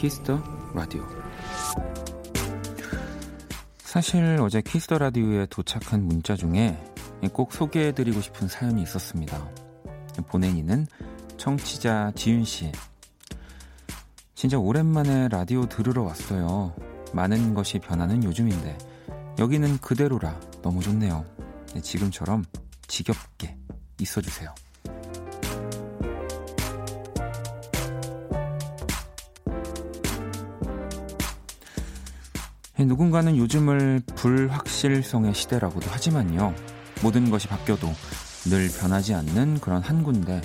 키스 더 라디오. 사실 어제 키스 더 라디오에 도착한 문자 중에 꼭 소개해드리고 싶은 사연이 있었습니다. 보낸 이는 청취자 지윤 씨. 진짜 오랜만에 라디오 들으러 왔어요. 많은 것이 변하는 요즘인데 여기는 그대로라 너무 좋네요. 지금처럼 지겹게 있어주세요. 누군가는 요즘을 불확실성의 시대라고도 하지만요. 모든 것이 바뀌어도 늘 변하지 않는 그런 한 군데.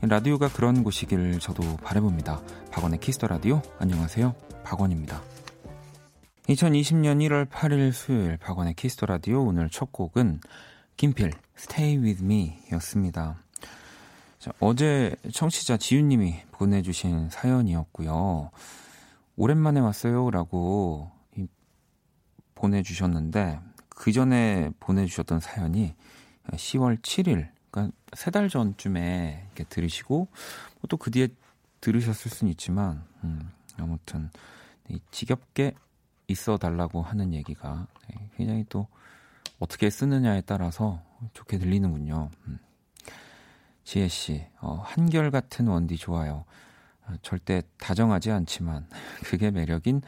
라디오가 그런 곳이길 저도 바래봅니다. 박원의 키스 더 라디오. 안녕하세요. 박원입니다. 2020년 1월 8일 수요일 박원의 키스 더 라디오 오늘 첫 곡은 김필 Stay With Me 였습니다. 자, 어제 청취자 지윤님이 보내주신 사연이었고요. 오랜만에 왔어요 라고 보내주셨는데 그 전에 보내주셨던 사연이 10월 7일, 그러니까 세 달 전쯤에 이렇게 들으시고 또 그 뒤에 들으셨을 수는 있지만 음, 아무튼 지겹게 있어 달라고 하는 얘기가 네, 굉장히 또 어떻게 쓰느냐에 따라서 좋게 들리는군요. 음. 지혜 씨, 어, 한결 같은 원디 좋아요. 어, 절대 다정하지 않지만 그게 매력인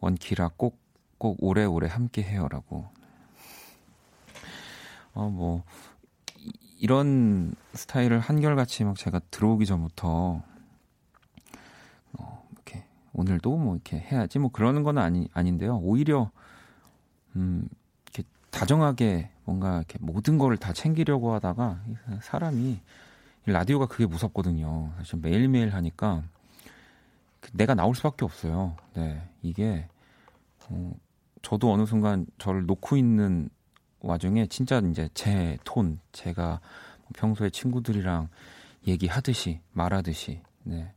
원키라 꼭 꼭 오래오래 함께 해요라고. 어, 뭐, 이런 스타일을 한결같이 막 제가 들어오기 전부터, 어, 이렇게, 오늘도 뭐 이렇게 해야지 뭐 그러는 건 아니, 아닌데요. 오히려, 음, 이렇게 다정하게 뭔가 이렇게 모든 거를 다 챙기려고 하다가 사람이, 라디오가 그게 무섭거든요. 사실 매일매일 하니까 내가 나올 수밖에 없어요. 네. 이게, 어, 저도 어느 순간 저를 놓고 있는 와중에 진짜 이제 제 톤, 제가 평소에 친구들이랑 얘기하듯이 말하듯이 네.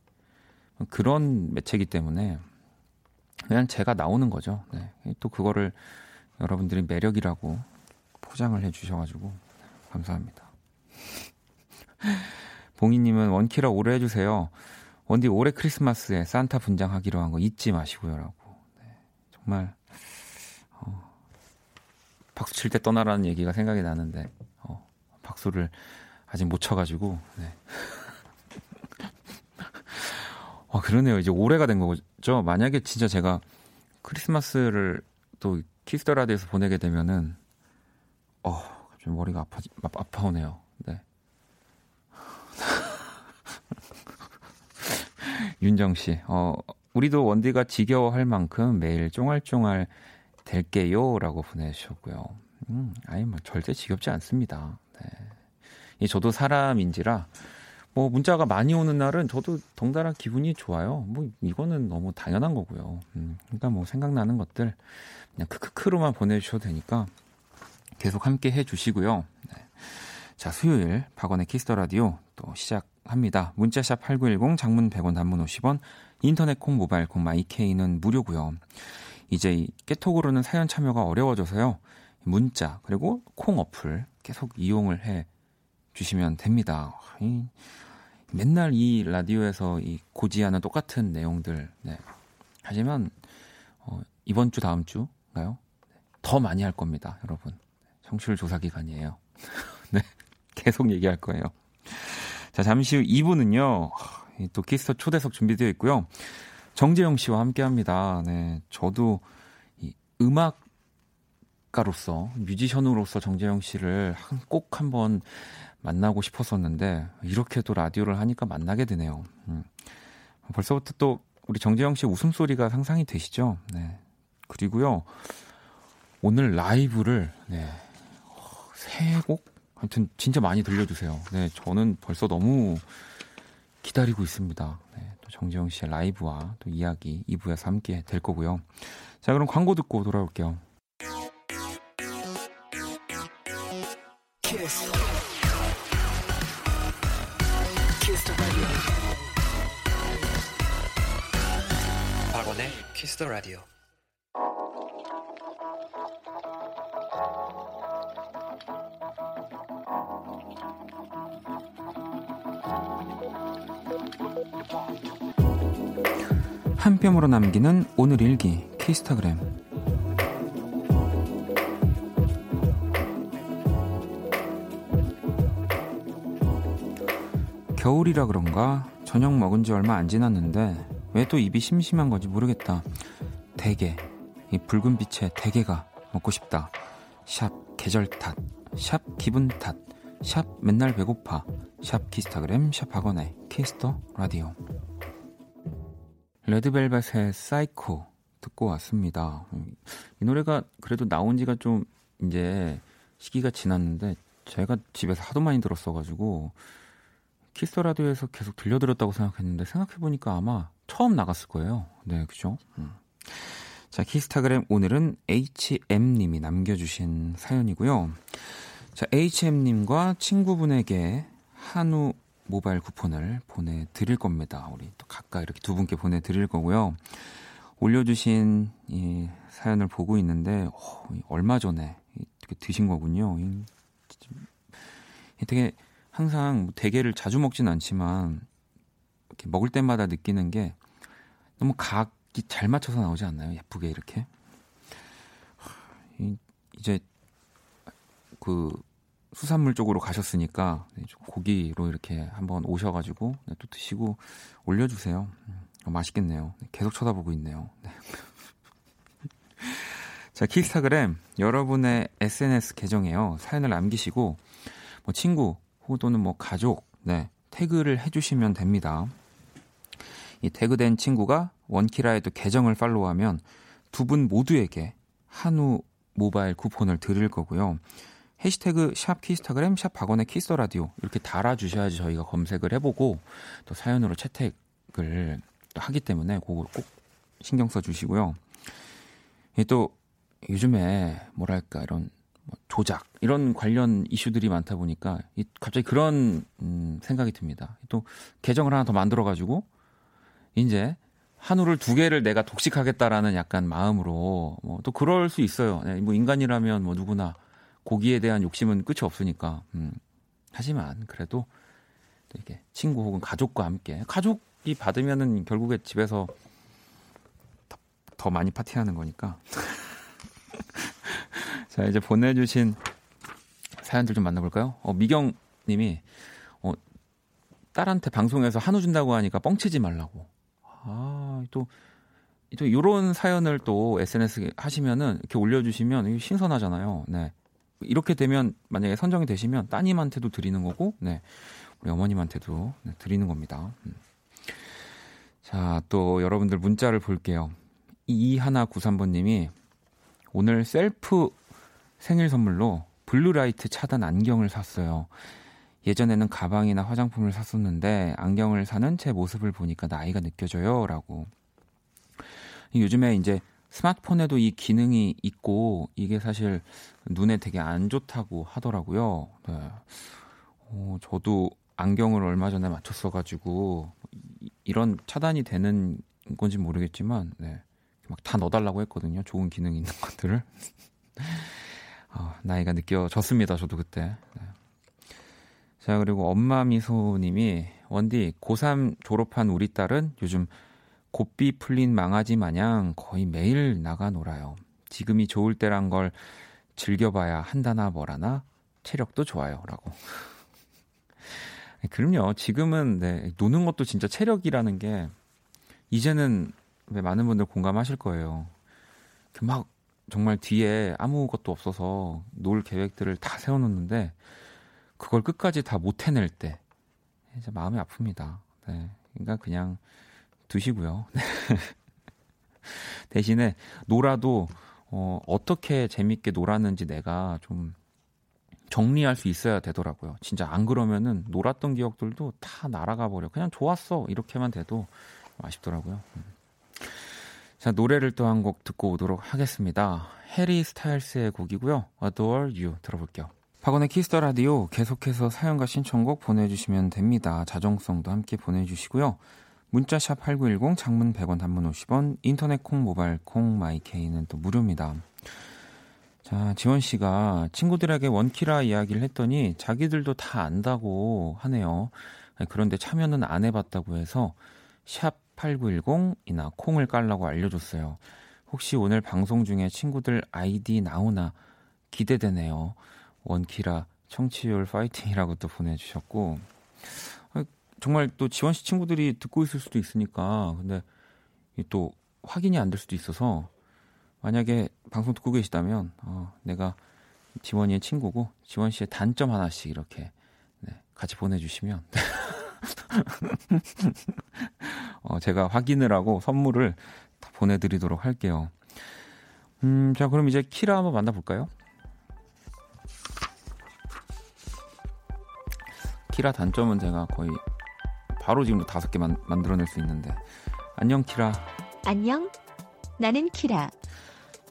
그런 매체이기 때문에 그냥 제가 나오는 거죠. 네. 또 그거를 여러분들이 매력이라고 포장을 해주셔가지고 감사합니다. 봉이님은 원키라 오래 해주세요. 원디 올해 크리스마스에 산타 분장하기로 한 거 잊지 마시고요라고. 네. 정말 박수 칠 때 떠나라는 얘기가 생각이 나는데 어, 박수를 아직 못 쳐가지고 네. 아 그러네요. 이제 올해가 된 거죠? 만약에 진짜 제가 크리스마스를 또 키스터라디에서 보내게 되면은 어 갑자기 머리가 아파 아파오네요. 네. 윤정 씨, 어, 우리도 원디가 지겨워할 만큼 매일 쫑알쫑알 될게요 라고 보내주셨고요. 음, 아니 뭐 절대 지겹지 않습니다. 네. 저도 사람인지라 뭐 문자가 많이 오는 날은 저도 덩달아 기분이 좋아요. 뭐 이거는 너무 당연한 거고요. 음, 그러니까 뭐 생각나는 것들 그냥 크크크로만 보내주셔도 되니까 계속 함께 해주시고요. 네. 자 수요일 박원의 키스 더 라디오 또 시작합니다. 문자샵 8910 장문 100원 단문 50원 인터넷 콩 모바일 콩 My K는 무료고요. 이제 이 깨톡으로는 사연 참여가 어려워져서요. 문자 그리고 콩 어플 계속 이용을 해 주시면 됩니다. 이, 맨날 이 라디오에서 이 고지하는 똑같은 내용들. 네. 하지만 어, 이번 주 다음 주가요? 더 많이 할 겁니다, 여러분. 청취율 조사 기간이에요. 네. 계속 얘기할 거예요. 자, 잠시 후 2부는요. 또 키스 더 초대석 준비되어 있고요. 정재형 씨와 함께 합니다. 네. 저도 이 음악가로서, 뮤지션으로서 정재형 씨를 꼭 한번 만나고 싶었었는데, 이렇게도 라디오를 하니까 만나게 되네요. 음. 벌써부터 또 우리 정재영 씨 웃음소리가 상상이 되시죠? 네. 그리고요, 오늘 라이브를, 네. 세 곡? 아무튼 진짜 많이 들려주세요. 네. 저는 벌써 너무 기다리고 있습니다. 네. 정지영 씨의 라이브와 또 이야기 2부에서 함께 될 거고요. 자, 그럼 광고 듣고 돌아올게요. 키스. 키스 박원의 키스 더 라디오. 한 뼘으로 남기는 오늘 일기 키스타그램 겨울이라 그런가 저녁 먹은 지 얼마 안 지났는데 왜 또 입이 심심한 건지 모르겠다. 대게, 이 붉은 빛의 대게가 먹고 싶다. 샵 계절 탓, 샵 기분 탓, 샵 맨날 배고파, 샵 키스타그램, 샵 박원의 키스 더 라디오. 레드벨벳의 사이코 듣고 왔습니다. 이 노래가 그래도 나온 지가 좀 이제 시기가 지났는데 제가 집에서 하도 많이 들었어가지고 키스 라디오에서 계속 들려드렸다고 생각했는데 생각해보니까 아마 처음 나갔을 거예요. 네, 그죠? 음. 자, 키스타그램 오늘은 HM님이 남겨주신 사연이고요. 자, HM님과 친구분에게 한우 모바일 쿠폰을 보내드릴 겁니다. 우리 또 각각 이렇게 두 분께 보내드릴 거고요. 올려주신 이 사연을 보고 있는데, 어, 얼마 전에 드신 거군요. 되게 항상 뭐 대게를 자주 먹진 않지만 이렇게 먹을 때마다 느끼는 게 너무 각이 잘 맞춰서 나오지 않나요? 예쁘게 이렇게. 이제 그 수산물 쪽으로 가셨으니까 고기로 이렇게 한번 오셔가지고 네, 또 드시고 올려주세요. 음, 어, 맛있겠네요. 네, 계속 쳐다보고 있네요. 네. 자, 키스타그램 여러분의 SNS 계정에요. 사연을 남기시고 뭐 친구 또는 뭐 가족 네, 태그를 해주시면 됩니다. 이 태그된 친구가 원키라에도 계정을 follow하면 두 분 모두에게 한우 모바일 쿠폰을 드릴 거고요. 해시태그 샵 키스타그램 샵 박원의 키스 더 라디오 이렇게 달아주셔야지 저희가 검색을 해보고 또 사연으로 채택을 또 하기 때문에 그걸 꼭 신경 써주시고요. 또 요즘에 뭐랄까 이런 뭐 조작 이런 관련 이슈들이 많다 보니까 갑자기 그런 음, 생각이 듭니다. 또 계정을 하나 더 만들어 가지고 이제 한우를 두 개를 내가 독식하겠다라는 약간 마음으로 뭐 또 그럴 수 있어요. 네, 뭐 인간이라면 뭐 누구나 고기에 대한 욕심은 끝이 없으니까. 음. 하지만 그래도 이렇게 친구 혹은 가족과 함께 가족이 받으면은 결국에 집에서 더, 더 많이 파티하는 거니까. 자, 이제 보내주신 사연들 좀 만나볼까요? 어, 미경님이, 어, 딸한테 방송에서 한우 준다고 하니까 뻥치지 말라고. 아, 또, 또, 요런 사연을 또 SNS 하시면은, 이렇게 올려주시면 신선하잖아요. 네. 이렇게 되면, 만약에 선정이 되시면 따님한테도 드리는 거고, 네. 우리 어머님한테도 네, 드리는 겁니다. 음. 자, 또 여러분들 문자를 볼게요. 이하나 93번님이 오늘 셀프 생일 선물로 blue light 차단 안경을 샀어요. 예전에는 가방이나 화장품을 샀었는데 안경을 사는 제 모습을 보니까 나이가 느껴져요. 라고. 요즘에 이제 스마트폰에도 이 기능이 있고 이게 사실 눈에 되게 안 좋다고 하더라고요. 네. 어, 저도 안경을 얼마 전에 맞췄어가지고 이런 차단이 되는 건지 모르겠지만 네. 막 다 넣어달라고 했거든요. 좋은 기능 있는 것들을. 어, 나이가 느껴졌습니다. 저도 그때. 네. 자, 그리고 엄마 미소님이 원디 고3 졸업한 우리 딸은 요즘 곱비 풀린 망아지 마냥 거의 매일 나가 놀아요. 지금이 좋을 때란 걸 즐겨봐야 한다나 뭐라나 체력도 좋아요. 라고. 그럼요. 지금은 네, 노는 것도 진짜 체력이라는 게 이제는 많은 분들 공감하실 거예요. 막 정말 뒤에 아무것도 없어서 놀 계획들을 다 세워놓는데 그걸 끝까지 다 못 해낼 때 이제 마음이 아픕니다. 네. 그러니까 그냥 두시고요. 대신에 놀아도 어, 어떻게 재밌게 놀았는지 내가 좀 정리할 수 있어야 되더라고요. 진짜 안 그러면은 놀았던 기억들도 다 날아가 버려. 그냥 좋았어 이렇게만 돼도 아쉽더라고요. 음. 자, 노래를 또 한 곡 듣고 오도록 하겠습니다. 해리 스타일스의 곡이고요. Adore You 들어볼게요. 박원의 키스 더 라디오 계속해서 사연과 신청곡 보내주시면 됩니다. 자정송도 함께 보내주시고요. 문자샵 8910 장문 100원 단문 50원 인터넷 콩 모바일 콩 My K는 또 무료입니다. 자 지원 씨가 친구들에게 원키라 이야기를 했더니 자기들도 다 안다고 하네요. 그런데 참여는 안 해봤다고 해서 샵 8910이나 콩을 깔라고 알려줬어요. 혹시 오늘 방송 중에 친구들 아이디 나오나 기대되네요. 원키라 청취율 파이팅이라고 또 보내주셨고 정말 또 지원 씨 친구들이 듣고 있을 수도 있으니까 근데 또 확인이 안 될 수도 있어서 만약에 방송 듣고 계시다면 어, 내가 지원이의 친구고 지원 씨의 단점 하나씩 이렇게 네, 같이 보내주시면 어, 제가 확인을 하고 선물을 다 보내드리도록 할게요. 음, 자 그럼 이제 키라 한번 만나볼까요? 키라 단점은 제가 거의 바로 지금도 다섯 개 만, 만들어낼 수 있는데. 안녕 키라. 안녕. 나는 키라.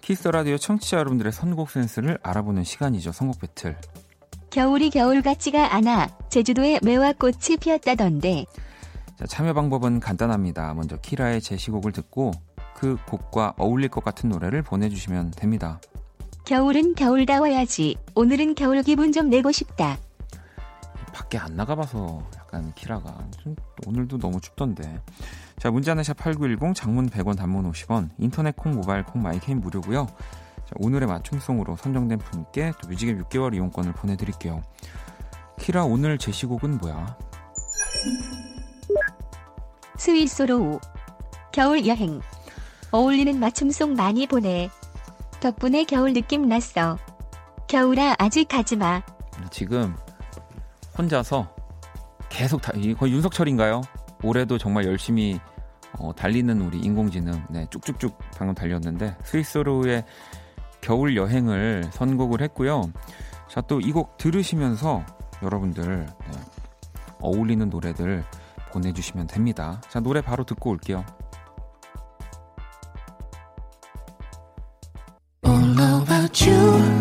키스 더 라디오 청취자 여러분들의 선곡 센스를 알아보는 시간이죠. 선곡 배틀. 겨울이 겨울 같지가 않아 제주도에 매화꽃이 피었다던데. 자, 참여 방법은 간단합니다. 먼저 키라의 제시곡을 듣고 그 곡과 어울릴 것 같은 노래를 보내주시면 됩니다. 겨울은 겨울다워야지. 오늘은 겨울 기분 좀 내고 싶다. 밖에 안 나가봐서 약간 키라가 좀 오늘도 너무 춥던데. 자, 문자는 샵8910 장문 100원 단문 50원 인터넷 콩 모바일 콩 My K는 무료고요. 자, 오늘의 맞춤송으로 선정된 분께 또 뮤직앱 6개월 이용권을 보내드릴게요. 키라 오늘 제시곡은 뭐야? 스위스로우 겨울 여행 어울리는 맞춤송 많이 보내 덕분에 겨울 느낌 났어 겨울아 아직 가지마 지금 혼자서 계속 다, 거의 윤석철인가요? 올해도 정말 열심히 어, 달리는 우리 인공지능 네, 쭉쭉쭉 방금 달렸는데 스위스로의 겨울 여행을 선곡을 했고요. 자 또 이 곡 들으시면서 여러분들 네, 어울리는 노래들 보내주시면 됩니다. 자 노래 바로 듣고 올게요. All about you.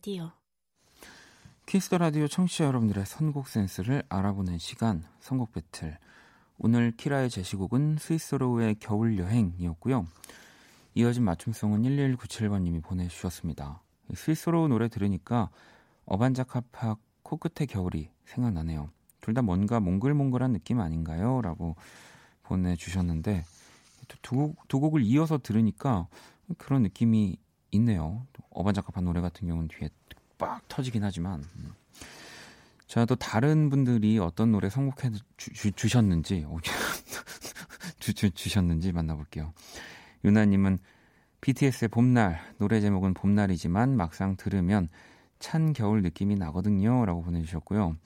라디오 키스 더 라디오 청취자 여러분들의 선곡 센스를 알아보는 시간 선곡 배틀 오늘 키라의 제시곡은 스윗소로우의 겨울 여행이었고요. 이어진 맞춤송은 1197번님이 보내주셨습니다. 스윗소로우 노래 들으니까 어반자카파 코끝의 겨울이 생각나네요. 둘 다 뭔가 몽글몽글한 느낌 아닌가요? 라고 보내주셨는데 두, 두 곡을 이어서 들으니까 그런 느낌이 있네요. 어반자카파 노래 같은 경우는 뒤에 빡 터지긴 하지만 음. 자, 또 다른 분들이 어떤 노래 선곡해 주, 주 셨는지 주, 주, 주셨는지 만나볼게요. 유나님은 BTS의 봄날, 노래 제목은 봄날이지만 막상 들으면 찬 겨울 느낌이 나거든요. 라고 보내주셨고요.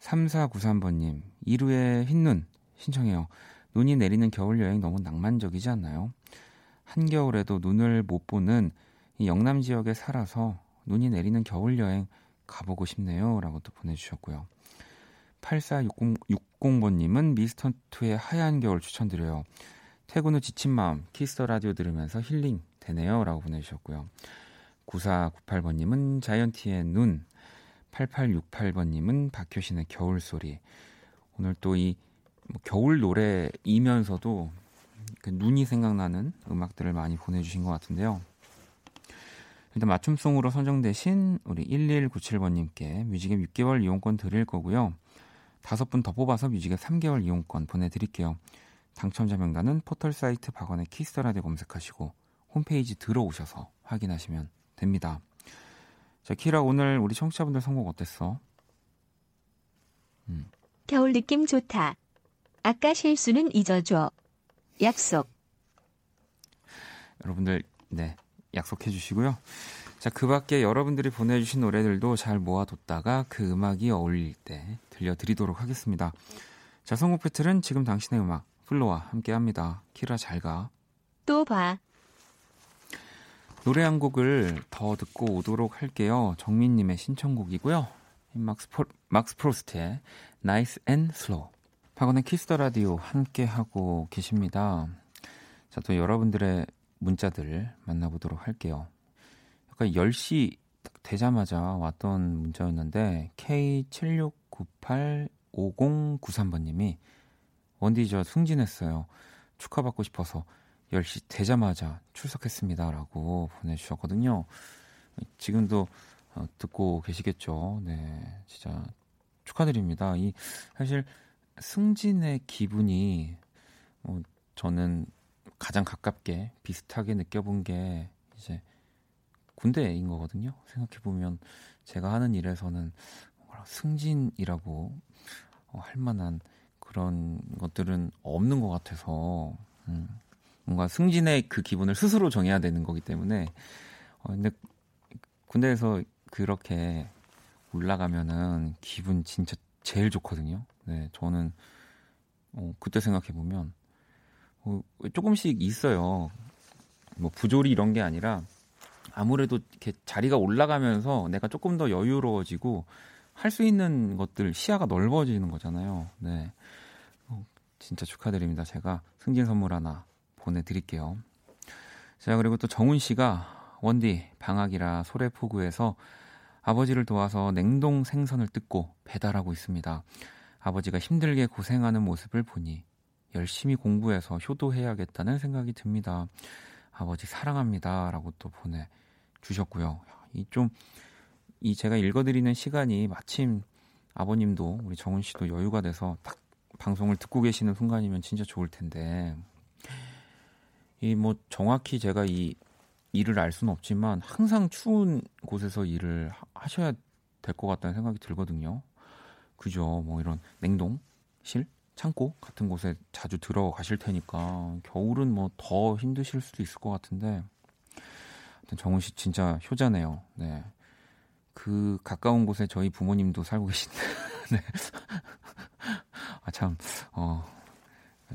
3493번님, 이루의 흰눈 신청해요. 눈이 내리는 겨울 여행 너무 낭만적이지 않나요? 한겨울에도 눈을 못 보는 이 영남 지역에 살아서 눈이 내리는 겨울 여행 가보고 싶네요. 라고 또 보내주셨고요. 8460번님은 미스터2의 하얀 겨울 추천드려요. 퇴근 후 지친 마음, 키스 더 라디오 들으면서 힐링 되네요. 라고 보내주셨고요. 9498번님은 자이언티의 눈, 8868번님은 박효신의 겨울 소리. 오늘 또이 뭐 겨울 노래이면서도 그 눈이 생각나는 음악들을 많이 보내주신 것 같은데요. 일단 맞춤송으로 선정되신 우리 1197번님께 뮤직앱 6개월 이용권 드릴 거고요. 다섯 분 더 뽑아서 뮤직앱 3개월 이용권 보내드릴게요. 당첨자 명단은 포털 사이트 박원의 Kiss the Radio 검색하시고 홈페이지 들어오셔서 확인하시면 됩니다. 자, 키라 오늘 우리 청취자분들 선곡 어땠어? 음. 겨울 느낌 좋다. 아까 실수는 잊어줘. 약속. 여러분들, 네. 약속해 주시고요. 자, 그 밖에 여러분들이 보내주신 노래들도 잘 모아뒀다가 그 음악이 어울릴 때 들려드리도록 하겠습니다. 자, 성곡 배틀은 지금 당신의 음악, 플로와 함께 합니다. 키라 잘 가. 또 봐. 노래 한 곡을 더 듣고 오도록 할게요. 정민님의 신청곡이고요. Max, Fro, Max Frost의 Nice and Slow. 박원의 Kiss the Radio 함께 하고 계십니다. 자, 또 여러분들의 문자들 만나보도록 할게요. 약간 10시 되자마자 왔던 문자였는데 K76985093번님이 원디 저 승진했어요. 축하받고 싶어서 10시 되자마자 출석했습니다 라고 보내주셨거든요. 지금도 어, 듣고 계시겠죠. 네, 진짜 축하드립니다. 이 사실 승진의 기분이 어, 저는 가장 가깝게 비슷하게 느껴본 게 이제 군대인 거거든요. 생각해 보면 제가 하는 일에서는 승진이라고 어, 할 만한 그런 것들은 없는 것 같아서 음, 뭔가 승진의 그 기분을 스스로 정해야 되는 거기 때문에 어, 근데 군대에서 그렇게 올라가면은 기분 진짜 제일 좋거든요. 네, 저는 어, 그때 생각해 보면 어, 조금씩 있어요. 뭐 부조리 이런 게 아니라 아무래도 이렇게 자리가 올라가면서 내가 조금 더 여유로워지고 할 수 있는 것들 시야가 넓어지는 거잖아요. 네. 어, 진짜 축하드립니다. 제가 승진 선물 하나 보내드릴게요. 자, 그리고 또 정훈 씨가 원디 방학이라 소래포구에서 아버지를 도와서 냉동 생선을 뜯고 배달하고 있습니다. 아버지가 힘들게 고생하는 모습을 보니 열심히 공부해서 효도해야겠다는 생각이 듭니다. 아버지 사랑합니다. 라고 또 보내주셨고요. 이 좀, 이 제가 읽어드리는 시간이 마침 아버님도 우리 정훈 씨도 여유가 돼서 딱 방송을 듣고 계시는 순간이면 진짜 좋을 텐데. 이 뭐 정확히 제가 이 일을 알 수는 없지만 항상 추운 곳에서 일을 하셔야 될 것 같다는 생각이 들거든요. 그죠? 뭐 이런 냉동실, 창고 같은 곳에 자주 들어가실 테니까 겨울은 뭐 더 힘드실 수도 있을 것 같은데 하여튼 정훈 씨 진짜 효자네요. 네. 그 가까운 곳에 저희 부모님도 살고 계신데. 네. 아 참. 어.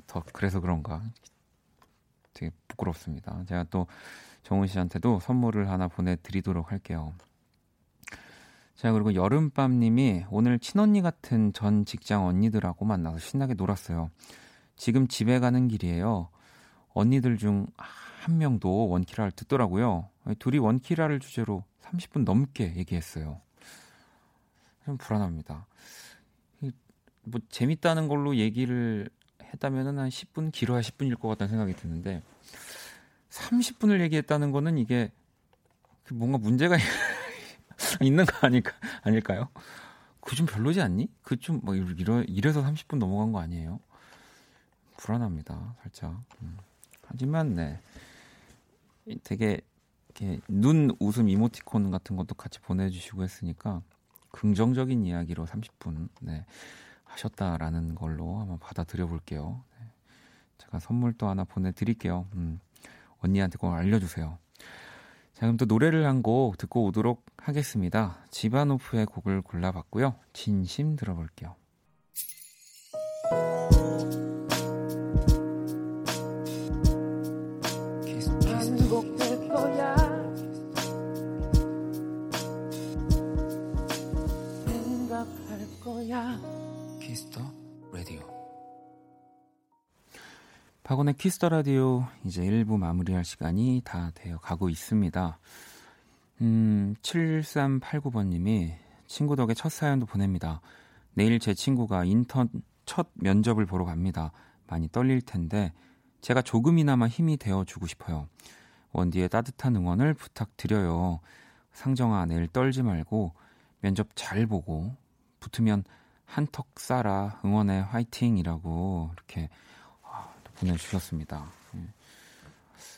더 그래서 그런가. 되게 부끄럽습니다. 제가 또 정훈 씨한테도 선물을 하나 보내드리도록 할게요. 자, 그리고 여름밤님이 오늘 친언니 같은 전 직장 언니들하고 만나서 신나게 놀았어요. 지금 집에 가는 길이에요. 언니들 중 한 명도 원키라를 듣더라고요. 둘이 원키라를 주제로 30분 넘게 얘기했어요. 좀 불안합니다. 뭐 재밌다는 걸로 얘기를 했다면은 한 10분 길어야 10분일 것 같다는 생각이 드는데 30분을 얘기했다는 거는 이게 그 뭔가 문제가 있는 거 아닐까 아닐까요? 그 좀 별로지 않니? 그 좀 뭐 이러 이래서 30분 넘어간 거 아니에요? 불안합니다, 살짝. 음. 하지만 네, 되게 이렇게 눈 웃음 이모티콘 같은 것도 같이 보내주시고 했으니까 긍정적인 이야기로 30분 네, 하셨다라는 걸로 한번 받아들여 볼게요. 네. 제가 선물 또 하나 보내드릴게요. 음. 언니한테 꼭 알려주세요. 자, 그럼 또 노래를 한 곡 듣고 오도록 하겠습니다. 지바노프의 곡을 골라봤고요. 진심 들어볼게요. 박원의 Kiss the Radio 이제 1부 마무리할 시간이 다 되어 가고 있습니다. 음, 7389번님이 친구 덕에 첫 사연도 보냅니다. 내일 제 친구가 인턴 첫 면접을 보러 갑니다. 많이 떨릴 텐데 제가 조금이나마 힘이 되어 주고 싶어요. 원디의 따뜻한 응원을 부탁드려요. 상정아 내일 떨지 말고 면접 잘 보고 붙으면 한턱 쏴라 응원해 화이팅이라고 이렇게 보내주셨습니다. 예.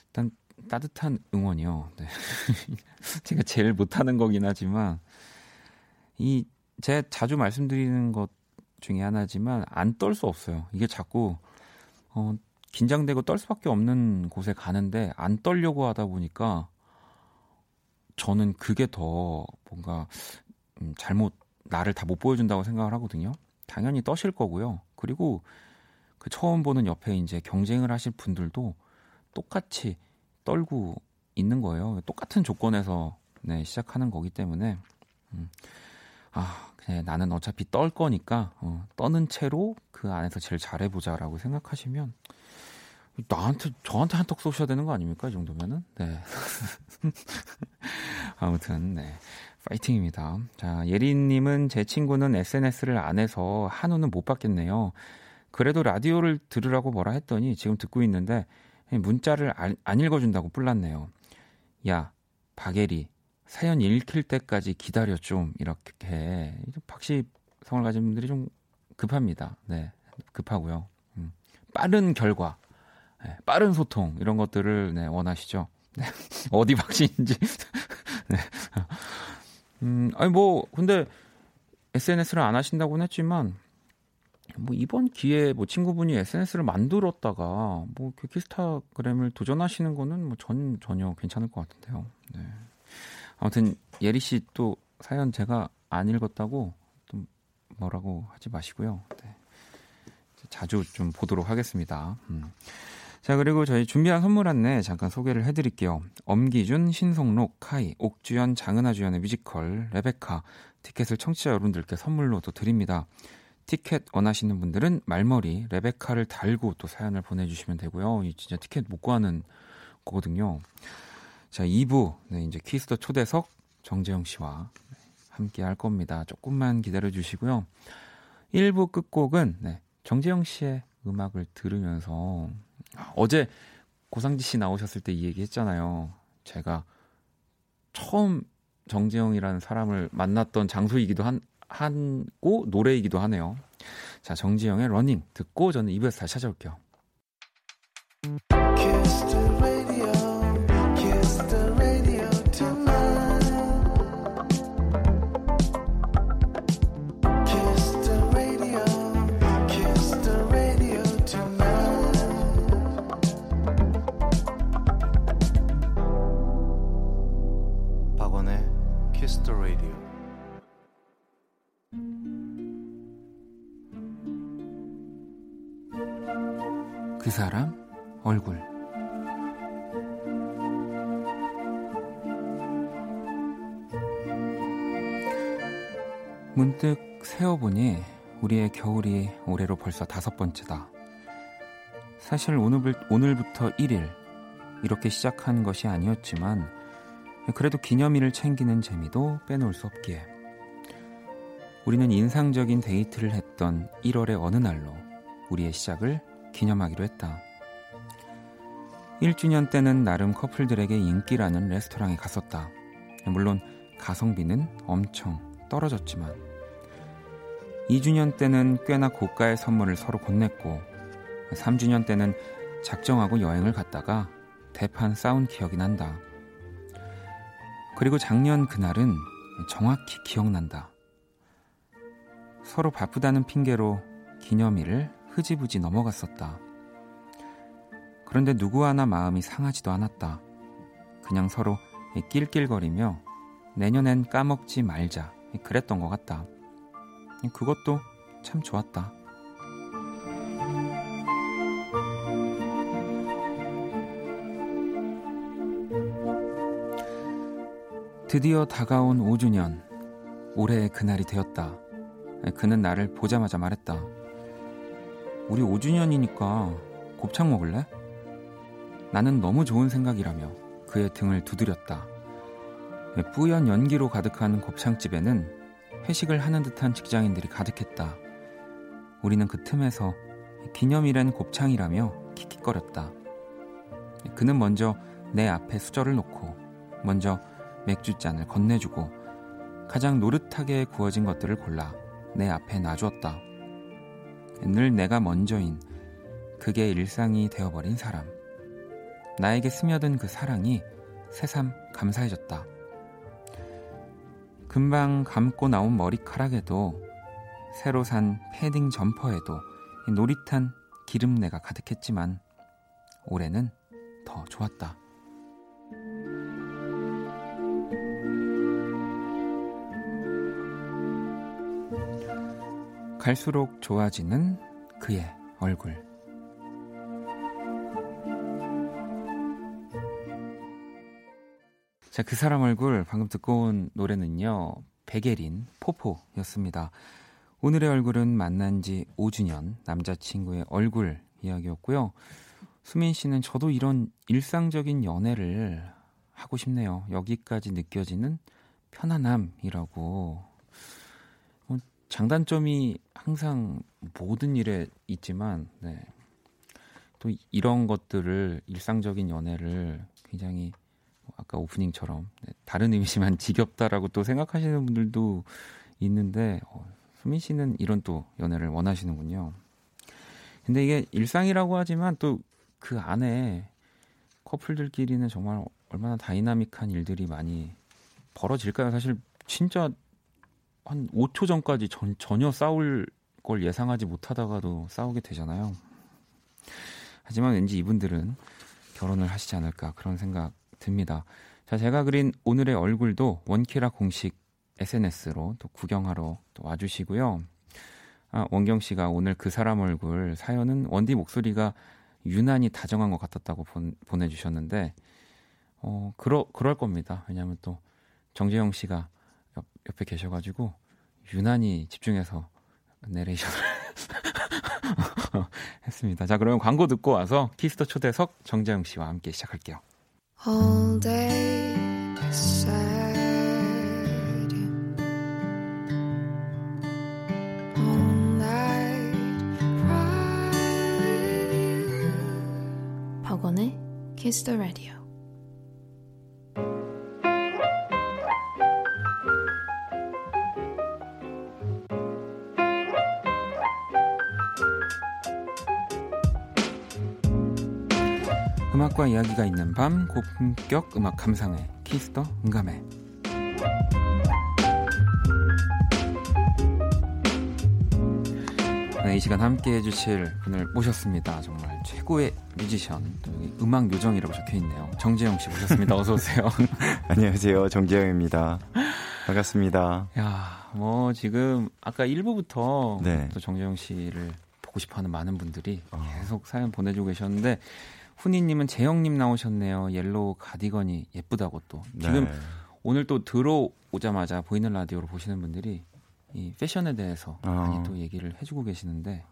일단 따뜻한 응원이요. 네. 제가 제일 못하는 거긴 하지만 이 제가 자주 말씀드리는 것 중에 하나지만 안 떨 수 없어요. 이게 자꾸 어, 긴장되고 떨 수밖에 없는 곳에 가는데 안 떨려고 하다 보니까 저는 그게 더 뭔가 음, 잘못 나를 다 못 보여준다고 생각을 하거든요. 당연히 떠실 거고요. 그리고 그 처음 보는 옆에 이제 경쟁을 하실 분들도 똑같이 떨고 있는 거예요. 똑같은 조건에서 네, 시작하는 거기 때문에 음, 아 그냥 나는 어차피 떨 거니까 어, 떠는 채로 그 안에서 제일 잘해보자라고 생각하시면 나한테 저한테 한턱 쏘셔야 되는 거 아닙니까? 이 정도면은 네. 아무튼 네. 파이팅입니다. 자, 예린님은 제 친구는 SNS를 안 해서 한우는 못 받겠네요. 그래도 라디오를 들으라고 뭐라 했더니 지금 듣고 있는데 문자를 안, 안 읽어준다고 뿔났네요. 야, 박예리, 사연 읽힐 때까지 기다려 좀 이렇게 박씨 성을 가진 분들이 좀 급합니다. 네, 급하고요. 음, 빠른 결과, 네, 빠른 소통 이런 것들을 네, 원하시죠. 네, 어디 박씨인지. 네. 음, 아니 뭐 근데 SNS를 안 하신다고는 했지만 뭐 이번 기회에 뭐 친구분이 SNS를 만들었다가 뭐 키스타그램을 도전하시는 거는 뭐 전 전혀 괜찮을 것 같은데요. 네. 아무튼 예리 씨 또 사연 제가 안 읽었다고 좀 뭐라고 하지 마시고요. 네. 자주 좀 보도록 하겠습니다. 음. 자, 그리고 저희 준비한 선물 안내 잠깐 소개를 해드릴게요. 엄기준, 신성록, 카이, 옥주연, 장은아 주연의 뮤지컬, 레베카, 티켓을 청취자 여러분들께 선물로 또 드립니다. 티켓 원하시는 분들은 말머리 레베카를 달고 또 사연을 보내주시면 되고요. 이 진짜 티켓 못 구하는 거거든요. 자, 2부, 네, 이제 Kiss the 초대석 정재형 씨와 함께 할 겁니다. 조금만 기다려 주시고요. 1부 끝곡은 네, 정재형 씨의 음악을 들으면서 어제 고상지 씨 나오셨을 때 이 얘기 했잖아요. 제가 처음 정재형이라는 사람을 만났던 장소이기도 한, 한 곡 노래이기도 하네요. 자, 정재형의 Running 듣고 저는 2부에서 다시 찾아올게요. 그 사람 얼굴 문득 세어보니 우리의 겨울이 올해로 벌써 다섯 번째다. 사실 오늘, 오늘부터 1일 이렇게 시작한 것이 아니었지만 그래도 기념일을 챙기는 재미도 빼놓을 수 없기에 우리는 인상적인 데이트를 했던 1월의 어느 날로 우리의 시작을 기념하기로 했다. 1주년 때는 나름 커플들에게 인기라는 레스토랑에 갔었다. 물론 가성비는 엄청 떨어졌지만 2주년 때는 꽤나 고가의 선물을 서로 건넸고 3주년 때는 작정하고 여행을 갔다가 대판 싸운 기억이 난다. 그리고 작년 그날은 정확히 기억난다. 서로 바쁘다는 핑계로 기념일을 흐지부지 넘어갔었다. 그런데 누구 하나 마음이 상하지도 않았다. 그냥 서로 낄낄거리며 내년엔 까먹지 말자. 그랬던 것 같다. 그것도 참 좋았다. 드디어 다가온 5주년. 올해의 그날이 되었다. 그는 나를 보자마자 말했다. 우리 5주년이니까 곱창 먹을래? 나는 너무 좋은 생각이라며 그의 등을 두드렸다. 뿌연 연기로 가득한 곱창집에는 회식을 하는 듯한 직장인들이 가득했다. 우리는 그 틈에서 기념일엔 곱창이라며 킥킥거렸다. 그는 먼저 내 앞에 수저를 놓고 먼저 맥주잔을 건네주고 가장 노릇하게 구워진 것들을 골라 내 앞에 놔주었다. 늘 내가 먼저인 그게 일상이 되어버린 사람. 나에게 스며든 그 사랑이 새삼 감사해졌다. 금방 감고 나온 머리카락에도 새로 산 패딩 점퍼에도 노릿한 기름내가 가득했지만 올해는 더 좋았다. 갈수록 좋아지는 그의 얼굴. 자, 그 사람 얼굴 방금 듣고 온 노래는요. 백예린 포포였습니다. 오늘의 얼굴은 만난 지 5주년 남자친구의 얼굴 이야기였고요. 수민 씨는 저도 이런 일상적인 연애를 하고 싶네요. 여기까지 느껴지는 편안함이라고. 어, 장단점이 항상 모든 일에 있지만, 네. 또 이런 것들을 일상적인 연애를 굉장히 아까 오프닝처럼 네, 다른 의미지만 지겹다라고 또 생각하시는 분들도 있는데 어, 수민 씨는 이런 또 연애를 원하시는군요. 근데 이게 일상이라고 하지만 또 그 안에 커플들끼리는 정말 얼마나 다이나믹한 일들이 많이 벌어질까요? 사실 진짜 한 5초 전까지 전, 전혀 싸울 걸 예상하지 못하다가도 싸우게 되잖아요. 하지만 왠지 이분들은 결혼을 하시지 않을까 그런 생각 듭니다. 자, 제가 그린 오늘의 얼굴도 원키라 공식 SNS로 또 구경하러 또 와주시고요. 아, 원경 씨가 오늘 그 사람 얼굴 사연은 원디 목소리가 유난히 다정한 것 같았다고 본, 보내주셨는데, 어, 그러, 그럴 겁니다. 왜냐하면 또 정재형 씨가 옆, 옆에 계셔가지고 유난히 집중해서 내레이션을 했습니다. 자, 그러면 광고 듣고 와서 Kiss the 초대석 정재형 씨와 함께 시작할게요. All day. All night cry with you. 박원의 Kiss the Radio. 음악과 이야기가 있는 밤 고품격 음악 감상회 Kiss the 음감회 네, 이 시간 함께 해주실 분을 모셨습니다. 정말 최고의 뮤지션, 음악 요정이라고 적혀 있네요. 정재형 씨 모셨습니다. 어서 오세요. 안녕하세요, 정재형입니다. 반갑습니다. 야, 뭐 지금 아까 1부부터 네. 또 정재형 씨를 보고 싶어하는 많은 분들이 어. 계속 사연 보내주고 계셨는데 훈이님은 재형님 나오셨네요. yellow 가디건이 예쁘다고 또. 지금 네. 오늘 또 들어오자마자 보이는 라디오로 보시는 분들이 이 패션에 대해서 어. 많이 또 얘기를 해주고 계시는데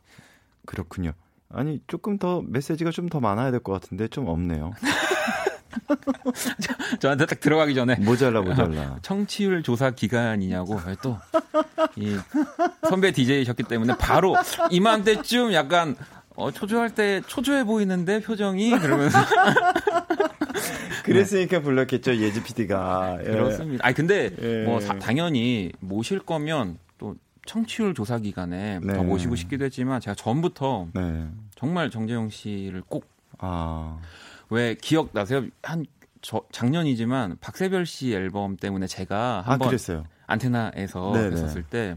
그렇군요. 아니 조금 더 메시지가 좀 더 많아야 될 것 같은데 좀 없네요. 저한테 딱 들어가기 전에 모자라 모자라. 청취율 조사 기간이냐고 또 이 선배 DJ셨기 때문에 바로 이맘때쯤 약간 어, 초조할 때 초조해 보이는데 표정이 그러면서 그랬으니까 불렀겠죠 예지 PD가 예. 그렇습니다. 아니 근데 예. 뭐 사, 당연히 모실 거면 또 청취율 조사 기간에 네. 더 모시고 싶기도 했지만 제가 전부터 네. 정말 정재영 씨를 꼭 아. 왜 기억 나세요? 한 저, 작년이지만 박세별 씨 앨범 때문에 제가 한번 아, 안테나에서 네네. 했었을 때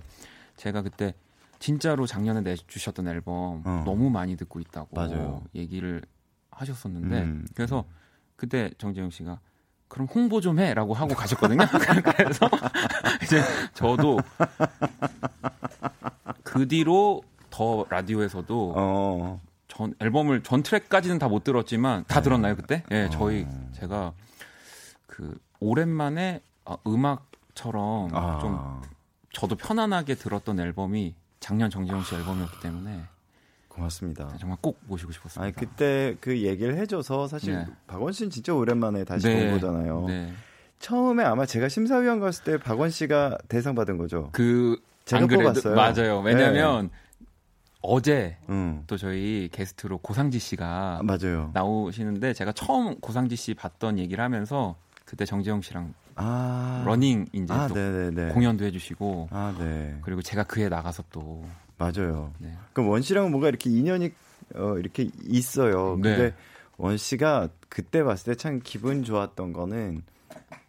제가 그때 진짜로 작년에 내주셨던 앨범 어. 너무 많이 듣고 있다고 맞아요. 얘기를 하셨었는데 음. 그래서 그때 정재영 씨가 그럼 홍보 좀 해라고 하고 가셨거든요. 그래서 이제 저도 그 뒤로 더 라디오에서도 어. 전 앨범을 전 트랙까지는 다 못 들었지만 다 네. 들었나요 그때? 예, 네, 저희 어. 제가 그 오랜만에 아, 음악처럼 아. 좀 저도 편안하게 들었던 앨범이 작년 정재영 씨 앨범이었기 때문에 고맙습니다. 정말 꼭 모시고 싶었습니다. 아니 그때 그 얘기를 해줘서 사실 네. 박원 씨는 진짜 오랜만에 다시 네. 본 거잖아요. 네. 처음에 아마 제가 심사위원 갔을 때 박원 씨가 대상 받은 거죠. 그 제가 뽑았어요. 맞아요. 왜냐면 네. 어제 음. 또 저희 게스트로 고상지 씨가 맞아요. 나오시는데 제가 처음 고상지 씨 봤던 얘기를 하면서 그때 정재형 씨랑 아. Running 이제 아, 또 네네네. 공연도 해주시고 아, 네. 그리고 제가 그에 나가서 또 맞아요. 네. 그럼 원 씨랑은 뭔가 이렇게 인연이 어, 이렇게 있어요. 네. 근데 원 씨가 그때 봤을 때 참 기분 좋았던 거는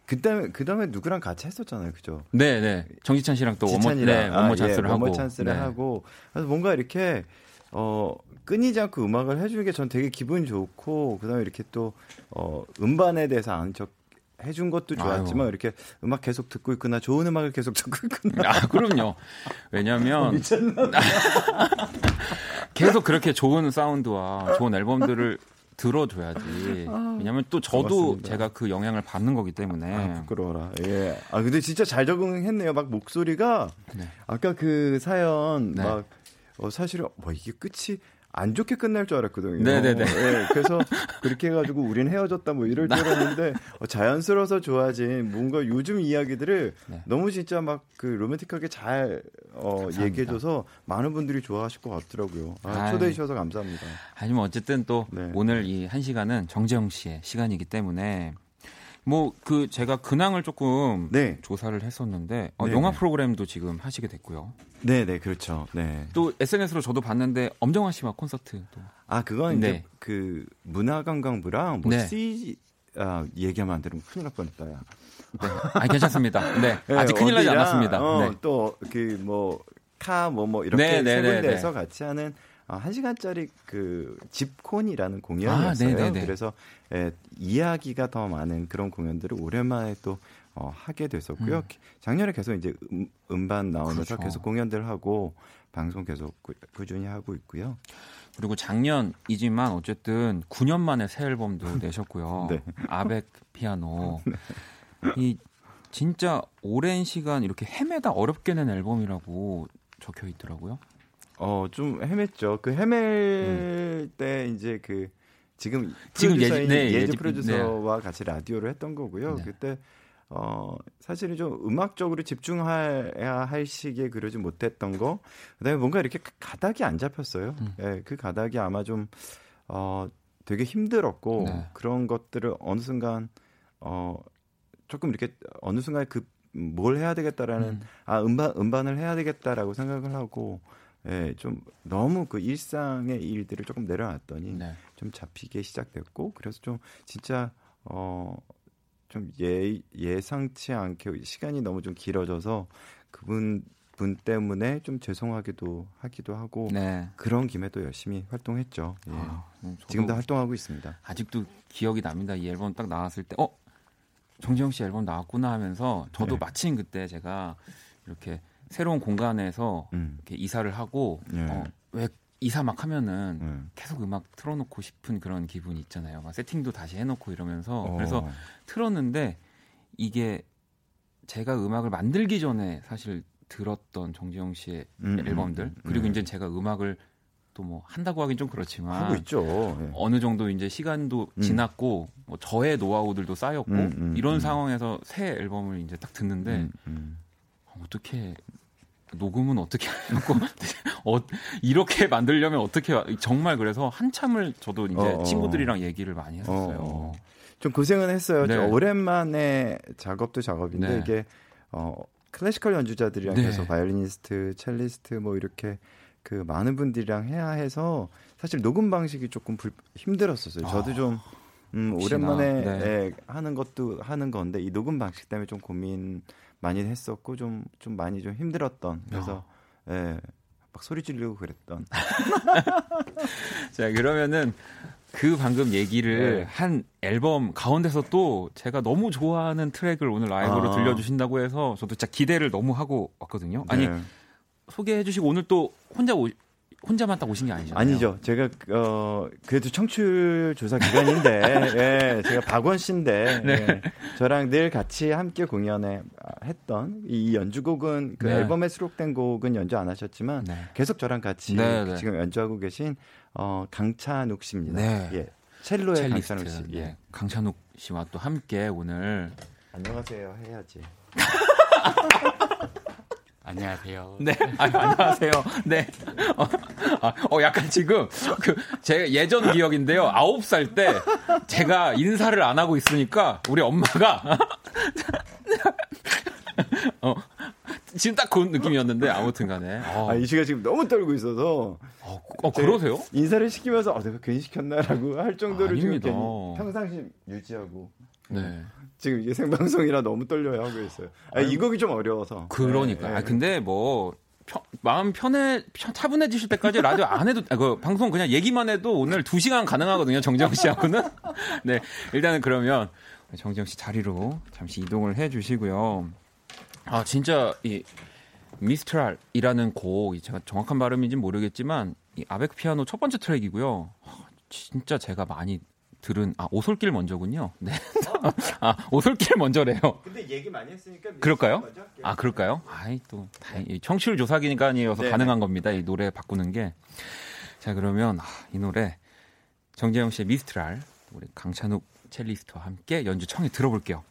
그다음에 그다음에 누구랑 같이 했었잖아요, 그죠? 네, 네. 정지찬 씨랑 또 One More 네, One More 아, Chance를 예, 하고 One More Chance를 네. 하고 그래서 뭔가 이렇게 어 끊이지 않고 음악을 해주는 게 전 되게 기분 좋고 그다음에 이렇게 또 어, 음반에 대해서 아는 척 해준 것도 좋았지만 아유. 이렇게 음악 계속 듣고 있구나 좋은 음악을 계속 듣고 있구나 아 그럼요 왜냐하면 어, 계속 그렇게 좋은 사운드와 좋은 앨범들을 들어줘야지. 아, 왜냐면 또 저도 고맙습니다. 제가 그 영향을 받는 거기 때문에. 아, 부끄러워라. 예. 아, 근데 진짜 잘 적응했네요. 막 목소리가. 네. 아까 그 사연, 네. 막, 어, 사실은, 뭐 이게 끝이 안 좋게 끝날 줄 알았거든요. 네네네. 네, 그래서 그렇게 해가지고 우린 헤어졌다 뭐 이럴 줄 알았는데 어, 자연스러워서 좋아진 뭔가 요즘 이야기들을 네. 너무 진짜 막 그 로맨틱하게 잘 어, 얘기해줘서 많은 분들이 좋아하실 것 같더라고요. 아, 초대해 주셔서 감사합니다. 아니면 어쨌든 또 네. 오늘 이 한 시간은 정재영 씨의 시간이기 때문에 뭐 그 제가 근황을 조금 네. 조사를 했었는데 어, 네. 영화 프로그램도 지금 하시게 됐고요. 네, 네, 그렇죠. 네. 또 SNS로 저도 봤는데 엄정화 씨와 콘서트 또. 아, 그건 네. 이제 그 문화관광부랑 뭐 네. C 아, 얘기하면 안 되면 큰일 날 뻔했다. 야. 네. 아, 괜찮습니다. 네. 네 아직 큰일 나지 않았습니다. 어, 네. 또그 뭐 카 뭐뭐 뭐 이렇게 네, 네, 세 군데에서 같이 하는 어, 1시간짜리 그 집콘이라는 공연이었어요. 아, 그래서 예, 이야기가 더 많은 그런 공연들을 오랜만에 또 어, 하게 됐었고요. 음. 작년에 계속 이제 음, 반 나오면서 그렇죠. 계속 공연들 하고 방송 계속 꾸, 꾸준히 하고 있고요. 그리고 작년이지만 어쨌든 9년 만에 새 앨범도 내셨고요. 네. 아벡 피아노. 네. 이 진짜 오랜 시간 이렇게 헤매다 어렵게 낸 앨범이라고 적혀 있더라고요. 어, 좀 헤맸죠. 그 헤맬 음. 때 이제 그 지금 지금 예지, 네, 예지 프로듀서와 네. 같이 라디오를 했던 거고요. 네. 그때 어 사실은 좀 음악적으로 집중해야 할 시기에 그러지 못했던 거. 그다음에 뭔가 이렇게 가닥이 안 잡혔어요. 음. 예, 그 가닥이 아마 좀어 되게 힘들었고 네. 그런 것들을 어느 순간 어 조금 이렇게 어느 순간 그 뭘 해야 되겠다라는 음. 아 음반 음반을 해야 되겠다라고 생각을 하고 예, 좀 너무 그 일상의 일들을 조금 내려놨더니 네. 좀 잡히게 시작됐고 그래서 좀 진짜 어 좀 예, 예상치 않게 시간이 너무 좀 길어져서 그분 분 때문에 좀 죄송하기도 하기도 하고 네. 그런 김에 또 열심히 활동했죠. 예. 아, 음, 지금도 활동하고 있습니다. 아직도 기억이 납니다. 이 앨범 딱 나왔을 때, 어 정지영 씨 앨범 나왔구나 하면서 저도 네. 마침 그때 제가 이렇게 새로운 공간에서 음. 이렇게 이사를 하고 예. 어, 왜 이사 막 하면은 음. 계속 음악 틀어놓고 싶은 그런 기분이 있잖아요. 막 세팅도 다시 해놓고 이러면서 어. 그래서 틀었는데 이게 제가 음악을 만들기 전에 사실 들었던 정지영 씨의 음, 음 앨범들 음, 그리고 네. 이제 제가 음악을 또 뭐 한다고 하긴 좀 그렇지만 하고 있죠. 네. 어느 정도 이제 시간도 음. 지났고 뭐 저의 노하우들도 쌓였고 이런 상황에서 새 앨범을 이제 딱 듣는데 어떻게 녹음은 어떻게 하고 어, 이렇게 만들려면 어떻게 정말 그래서 한참을 저도 이제 어, 어. 친구들이랑 얘기를 많이 했었어요. 어, 어. 좀 고생은 했어요. 네. 오랜만에 작업도 작업인데 네. 이게 어 classical 연주자들이랑 네. 계속 바이올리니스트, 첼리스트 뭐 이렇게 그 많은 분들이랑 해야 해서 사실 녹음 방식이 조금 불, 힘들었었어요. 저도 좀 음, 오랜만에 네. 예, 하는 것도 하는 건데 이 녹음 방식 때문에 좀 고민 많이 했었고 좀좀 많이 좀 힘들었던 그래서 어. 예. 막 소리 지르고 그랬던. 자, 그러면은 그 방금 얘기를 네. 한 앨범 가운데서 또 제가 너무 좋아하는 트랙을 오늘 라이브로 아. 들려주신다고 해서 저도 진짜 기대를 너무 하고 왔거든요. 아니, 네. 소개해 주시고 오늘 또 혼자 오, 혼자만 딱 오신 게 아니죠? 아니죠. 제가 어 그래도 청취율 조사 기간인데 예, 제가 박원 씨인데 네. 예, 저랑 늘 같이 함께 공연에 했던 이 연주곡은 그 네. 앨범에 수록된 곡은 연주 안 하셨지만 네. 계속 저랑 같이 네, 네. 지금 연주하고 계신 어 강찬욱 씨입니다. 네. 예. 첼로의 첼리스트, 강찬욱 씨. 예. 강찬욱 씨와 또 함께 오늘 안녕하세요 해야지. 안녕하세요. 네, 아, 안녕하세요. 네. 어, 아, 어, 약간 지금 그 제 예전 기억인데요. 아홉 살 때 제가 인사를 안 하고 있으니까 우리 엄마가 어, 지금 딱그 느낌이었는데 아무튼 간에. 어. 아, 이 씨가 지금 너무 떨고 있어서. 어, 어 그러세요? 인사를 시키면서 어, 내가 괜히 시켰나라고 할 정도로 아닙니다. 지금 평상시 유지하고. 네. 지금 이게 생방송이라 너무 떨려요 하고 있어요. 아, 이 곡이 좀 어려워서. 그러니까. 네, 네. 아, 근데 뭐 편, 마음 편해 차분해지실 때까지 라디오 안 해도 아, 그 방송 그냥 얘기만 해도 오늘 2 시간 가능하거든요. 정재영 씨하고는. 네. 일단은 그러면 정재영 씨 자리로 잠시 이동을 해 주시고요. 아, 진짜 이 미스트랄이라는 곡 제가 정확한 발음인지는 모르겠지만 이 아베크 피아노 첫 번째 트랙이고요. 진짜 제가 많이 들은 아 오솔길 먼저군요. 네. 아 오솔길 먼저래요. 근데 얘기 많이 했으니까 그럴까요? 아 그럴까요? 아이 또 다행 청취율 조사기니까니어서 네. 가능한 겁니다. 이 노래 바꾸는 게. 자, 그러면 아, 이 노래 정재영 씨의 미스트랄 우리 강찬욱 첼리스트와 함께 연주 청해 들어볼게요.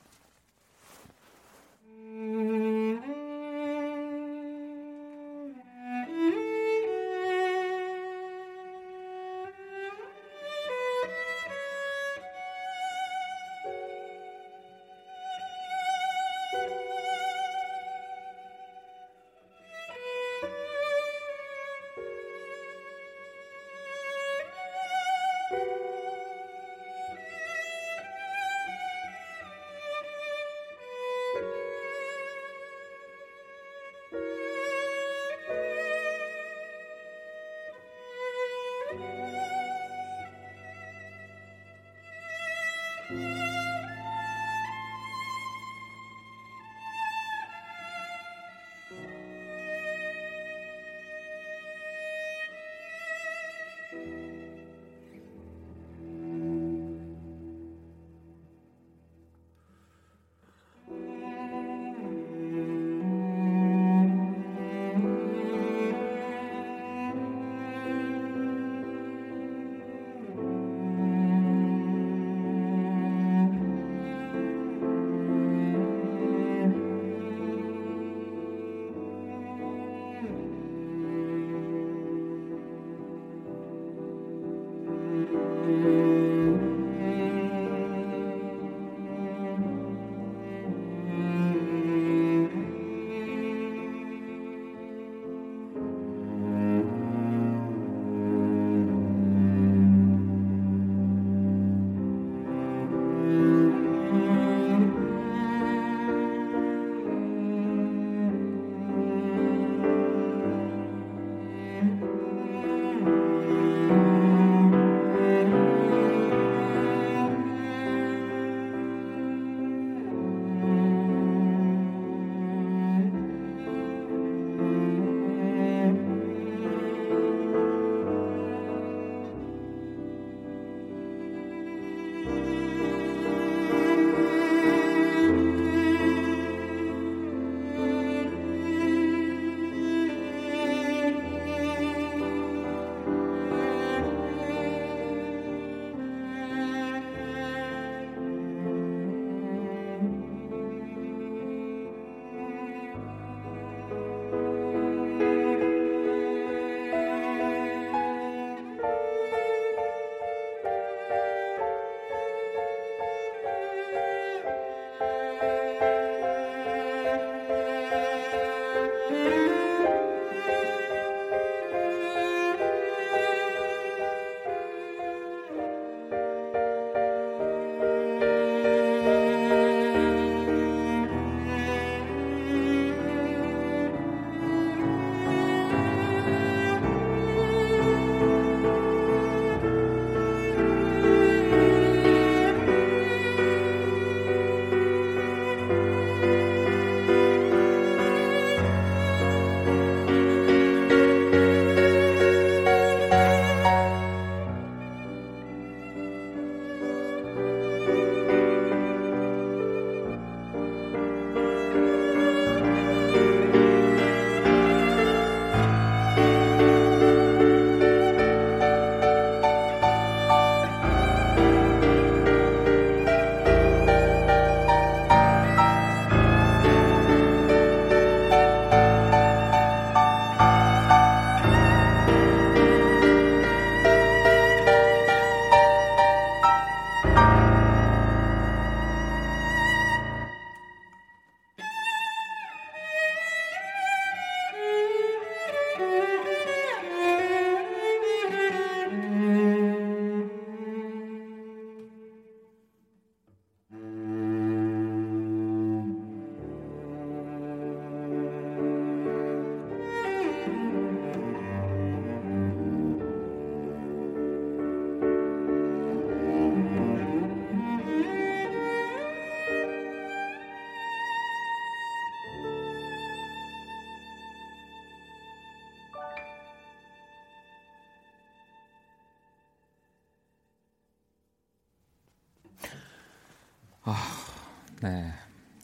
네.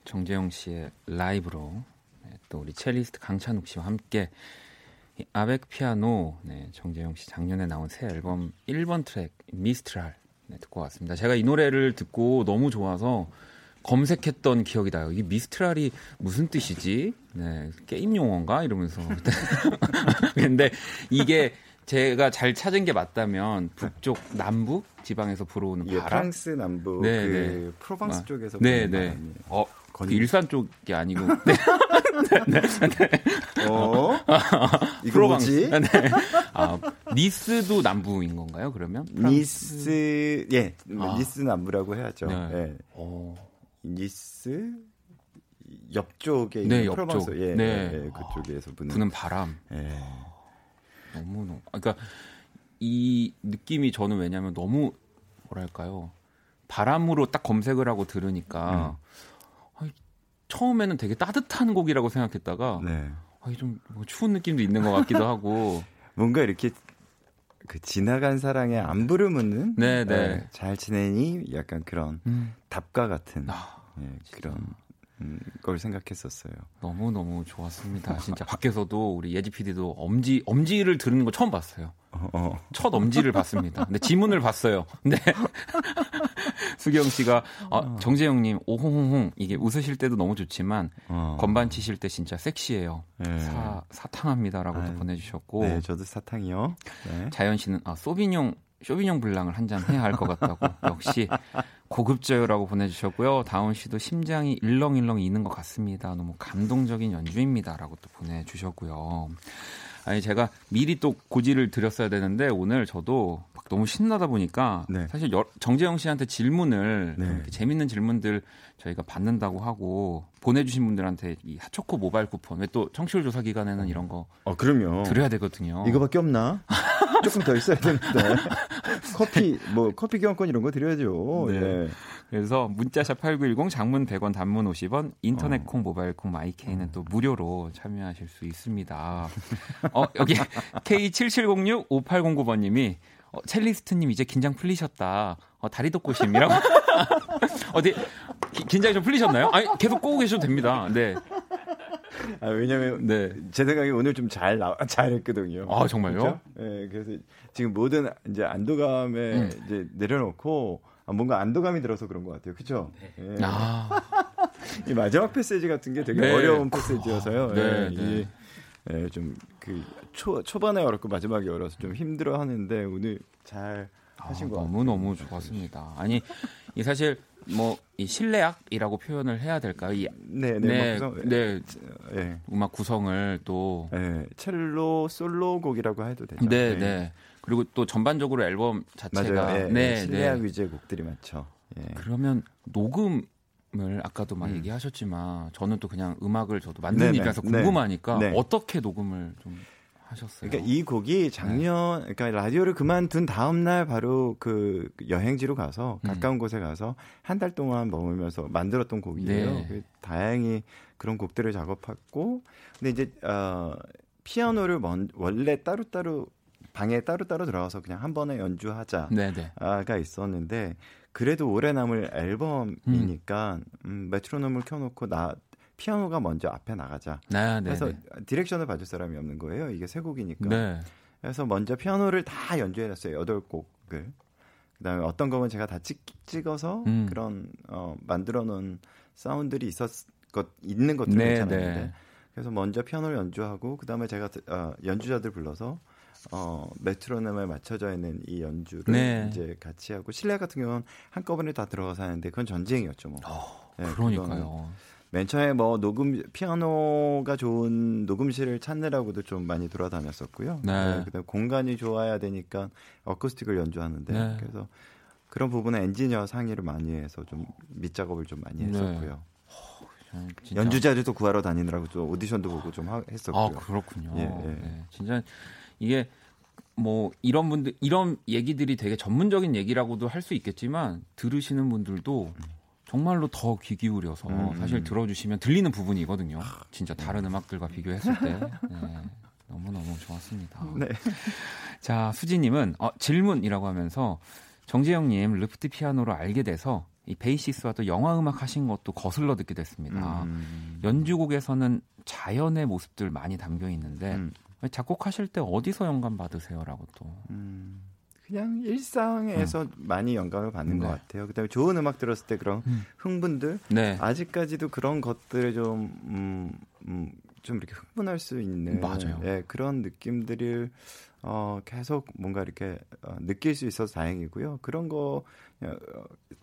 정재형 씨의 라이브로 네, 또 우리 첼리스트 강찬욱 씨와 함께 Avec Piano, 네, 정재형 씨 작년에 나온 새 앨범 1번 트랙 미스트랄 네, 듣고 왔습니다. 제가 이 노래를 듣고 너무 좋아서 검색했던 기억이 나요. 이 미스트랄이 무슨 뜻이지? 네, 게임 용어인가? 이러면서. 근데 이게 제가 잘 찾은 게 맞다면 북쪽 남부 지방에서 불어오는 예, 바람. 프랑스 남부 네, 그 네. 프로방스 아, 쪽에서 네, 네. 바람이에요. 어, 건- 그 일산 쪽이 아니고. 네. 어? 이거 프로방스. 뭐지? 네. 아, 니스도 남부인 건가요? 그러면? 니스 예 아. 니스 남부라고 해야죠. 네. 예. 어. 니스 옆쪽에 네, 있는 옆쪽. 프로방스 예, 네. 예, 예, 그쪽에서 부는, 부는 바람. 예. 너무 너무. 그러니까 이 느낌이 저는 왜냐하면 너무 뭐랄까요 바람으로 딱 검색을 하고 들으니까 아니, 처음에는 되게 따뜻한 곡이라고 생각했다가 네. 좀뭐 추운 느낌도 있는 것 같기도 하고. 뭔가 이렇게 그 지나간 사랑에 안부를 묻는 네, 네. 예, 잘 지내니 약간 그런 음, 답가 같은 아, 예, 그런 음, 걸 생각했었어요. 너무 너무 좋았습니다. 진짜 밖에서도 우리 예지 PD도 엄지 엄지를 들은 거 처음 봤어요. 어, 어. 첫 엄지를 봤습니다. 근데 지문을 봤어요. 근데 수경 씨가 어, 정재영님 오홍홍홍 이게 웃으실 때도 너무 좋지만 어. 건반 치실 때 진짜 섹시해요. 예. 사 사탕합니다라고도 아유, 보내주셨고 네, 저도 사탕이요. 네. 자연 씨는 아 소비뇽 쇼비뇽 블랑을 한 잔 해야 할 것 같다고 역시 고급져요라고 보내주셨고요. 다운 씨도 심장이 일렁일렁 이는 것 같습니다. 너무 감동적인 연주입니다라고 또 보내주셨고요. 아니 제가 미리 또 고지를 드렸어야 되는데 오늘 저도 막 너무 신나다 보니까 네. 사실 여- 정재영 씨한테 질문을 네. 재밌는 질문들 저희가 받는다고 하고 보내주신 분들한테 이 하초코 모바일 쿠폰 왜 또 청취율 조사 기간에는 이런 거 어, 그럼요. 드려야 되거든요. 이거밖에 없나? 조금 더 있어야 되는데. 커피, 뭐, 커피 교환권 이런 거 드려야죠. 네. 예. 그래서 문자샵 8910 장문 100원 단문 50원 인터넷 어. 콩 모바일 콩 마이케이는 또 무료로 참여하실 수 있습니다. 어 여기 K7706 5809번 님이 어, 첼리스트 님 이제 긴장 풀리셨다. 어, 다리 돋고심이라고. 어디 기- 긴장이 좀 풀리셨나요? 아니 계속 꼬고 계셔도 됩니다. 네. 아, 왜냐면, 네. 제 생각에 오늘 좀 잘, 나, 잘 했거든요. 아, 정말요? 그렇죠? 예, 그래서 지금 모든 이제 안도감에 음. 이제 내려놓고, 아, 뭔가 안도감이 들어서 그런 것 같아요. 그쵸? 예. 아. 이 마지막 패시지 같은 게 되게 네. 어려운 패시지여서요. 네, 예, 네. 이게 예, 좀그 초반에 어렵고 마지막에 어려서 좀 힘들어 하는데 오늘 잘 하신 것 같아요. 너무 너무 좋았습니다. 아니 이 사실 뭐 이 실내악이라고 표현을 해야 될까요? 이 네, 네, 네, 뭐 구성- 네, 예, 음악 구성을 또 예, 첼로 솔로 곡이라고 해도 되죠. 네, 예. 네. 그리고 또 전반적으로 앨범 자체가 맞아요. 예, 네, 예, 실내악 네. 위주의 곡들이 많죠. 예. 그러면 녹음을 아까도 막 음. 얘기하셨지만 저는 또 그냥 음악을 저도 네. 궁금하니까 네. 어떻게 녹음을 좀 하셨어요? 그러니까 이 곡이 작년 그러니까 라디오를 그만둔 다음 날 바로 그 여행지로 가서 음. 가까운 곳에 가서 한 달 동안 머물면서 만들었던 곡이에요. 네. 그 다행히 그런 곡들을 작업했고 근데 이제 어 피아노를 먼, 원래 따로따로 방에 따로따로 들어가서 그냥 한 번에 연주하자. 네, 네. 가 있었는데 그래도 오래 남을 앨범이니까 음, 메트로놈을 켜놓고 나 피아노가 먼저 앞에 나가자. 네, 네. 그래서 네. 디렉션을 봐줄 사람이 없는 거예요. 이게 세 곡이니까. 네. 그래서 먼저 피아노를 다 연주해놨어요. 여덟 곡을. 그다음에 어떤 곡은 제가 다 찍, 찍어서 음. 그런 어, 만들어놓은 사운드들이 있었 것 있는 것들 네, 괜찮았는데. 네. 그래서 먼저 피아노를 연주하고 그다음에 제가 어, 연주자들 불러서 어, 메트로놈에 맞춰져 있는 이 연주를 네. 이제 같이 하고 실내 같은 경우는 한꺼번에 다 들어가서 하는데 그건 전쟁이었죠 뭐. 네, 그거는 그러니까요. 맨 처음에 뭐 녹음 피아노가 좋은 녹음실을 찾느라고도 좀 많이 돌아다녔었고요. 네. 그다음 공간이 좋아야 되니까 어쿠스틱을 연주하는데 네. 그래서 그런 부분에 엔지니어 상의를 많이 해서 좀 밑작업을 좀 많이 네. 했었고요. 저는 진짜- 연주자들도 구하러 다니느라고 좀 오디션도 보고 좀 하- 했었고요. 아 그렇군요. 예, 예. 네, 진짜 이게 뭐 이런 분들 이런 얘기들이 되게 전문적인 얘기라고도 할 수 있겠지만 들으시는 분들도 정말로 더 귀 기울여서 음, 사실 음. 들어주시면 들리는 부분이거든요. 진짜 다른 음악들과 비교했을 때 네, 너무 너무 좋았습니다. 네. 자 수지님은 어, 질문이라고 하면서 정재영님 르프트 피아노로 알게 돼서 이 베이시스와 또 영화 음악 하신 것도 거슬러 듣게 됐습니다. 음, 연주곡에서는 자연의 모습들 많이 담겨 있는데 음. 작곡하실 때 어디서 영감 받으세요라고 또. 음, 그냥 일상에서 음. 많이 영감을 받는 네. 것 같아요. 그다음에 좋은 음악 들었을 때 그런 음. 흥분들 네. 아직까지도 그런 것들에 좀 음, 음, 좀 이렇게 흥분할 수 있는 맞아요. 예, 그런 느낌들을 어, 계속 뭔가 이렇게 어, 느낄 수 있어서 다행이고요. 그런 거 어,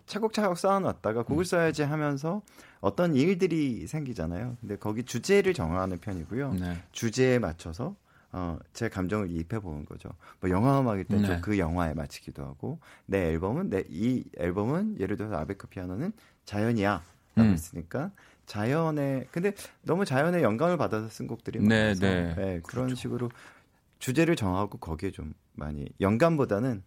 차곡차곡 쌓아놨다가 곡을 음. 써야지 하면서 어떤 일들이 생기잖아요. 근데 거기 주제를 정하는 편이고요. 네. 주제에 맞춰서 어, 제 감정을 이입해 보는 거죠. 뭐 영화 음악일 때는 네. 그 영화에 맞추기도 하고 내 앨범은 내 이 앨범은 예를 들어서 아베크 피아노는 자연이야. 라고 음. 했으니까 자연의 근데 너무 자연의 영감을 받아서 쓴 곡들이 네, 많아서 네, 네. 그런 그렇죠. 식으로 주제를 정하고 거기에 좀 많이 영감보다는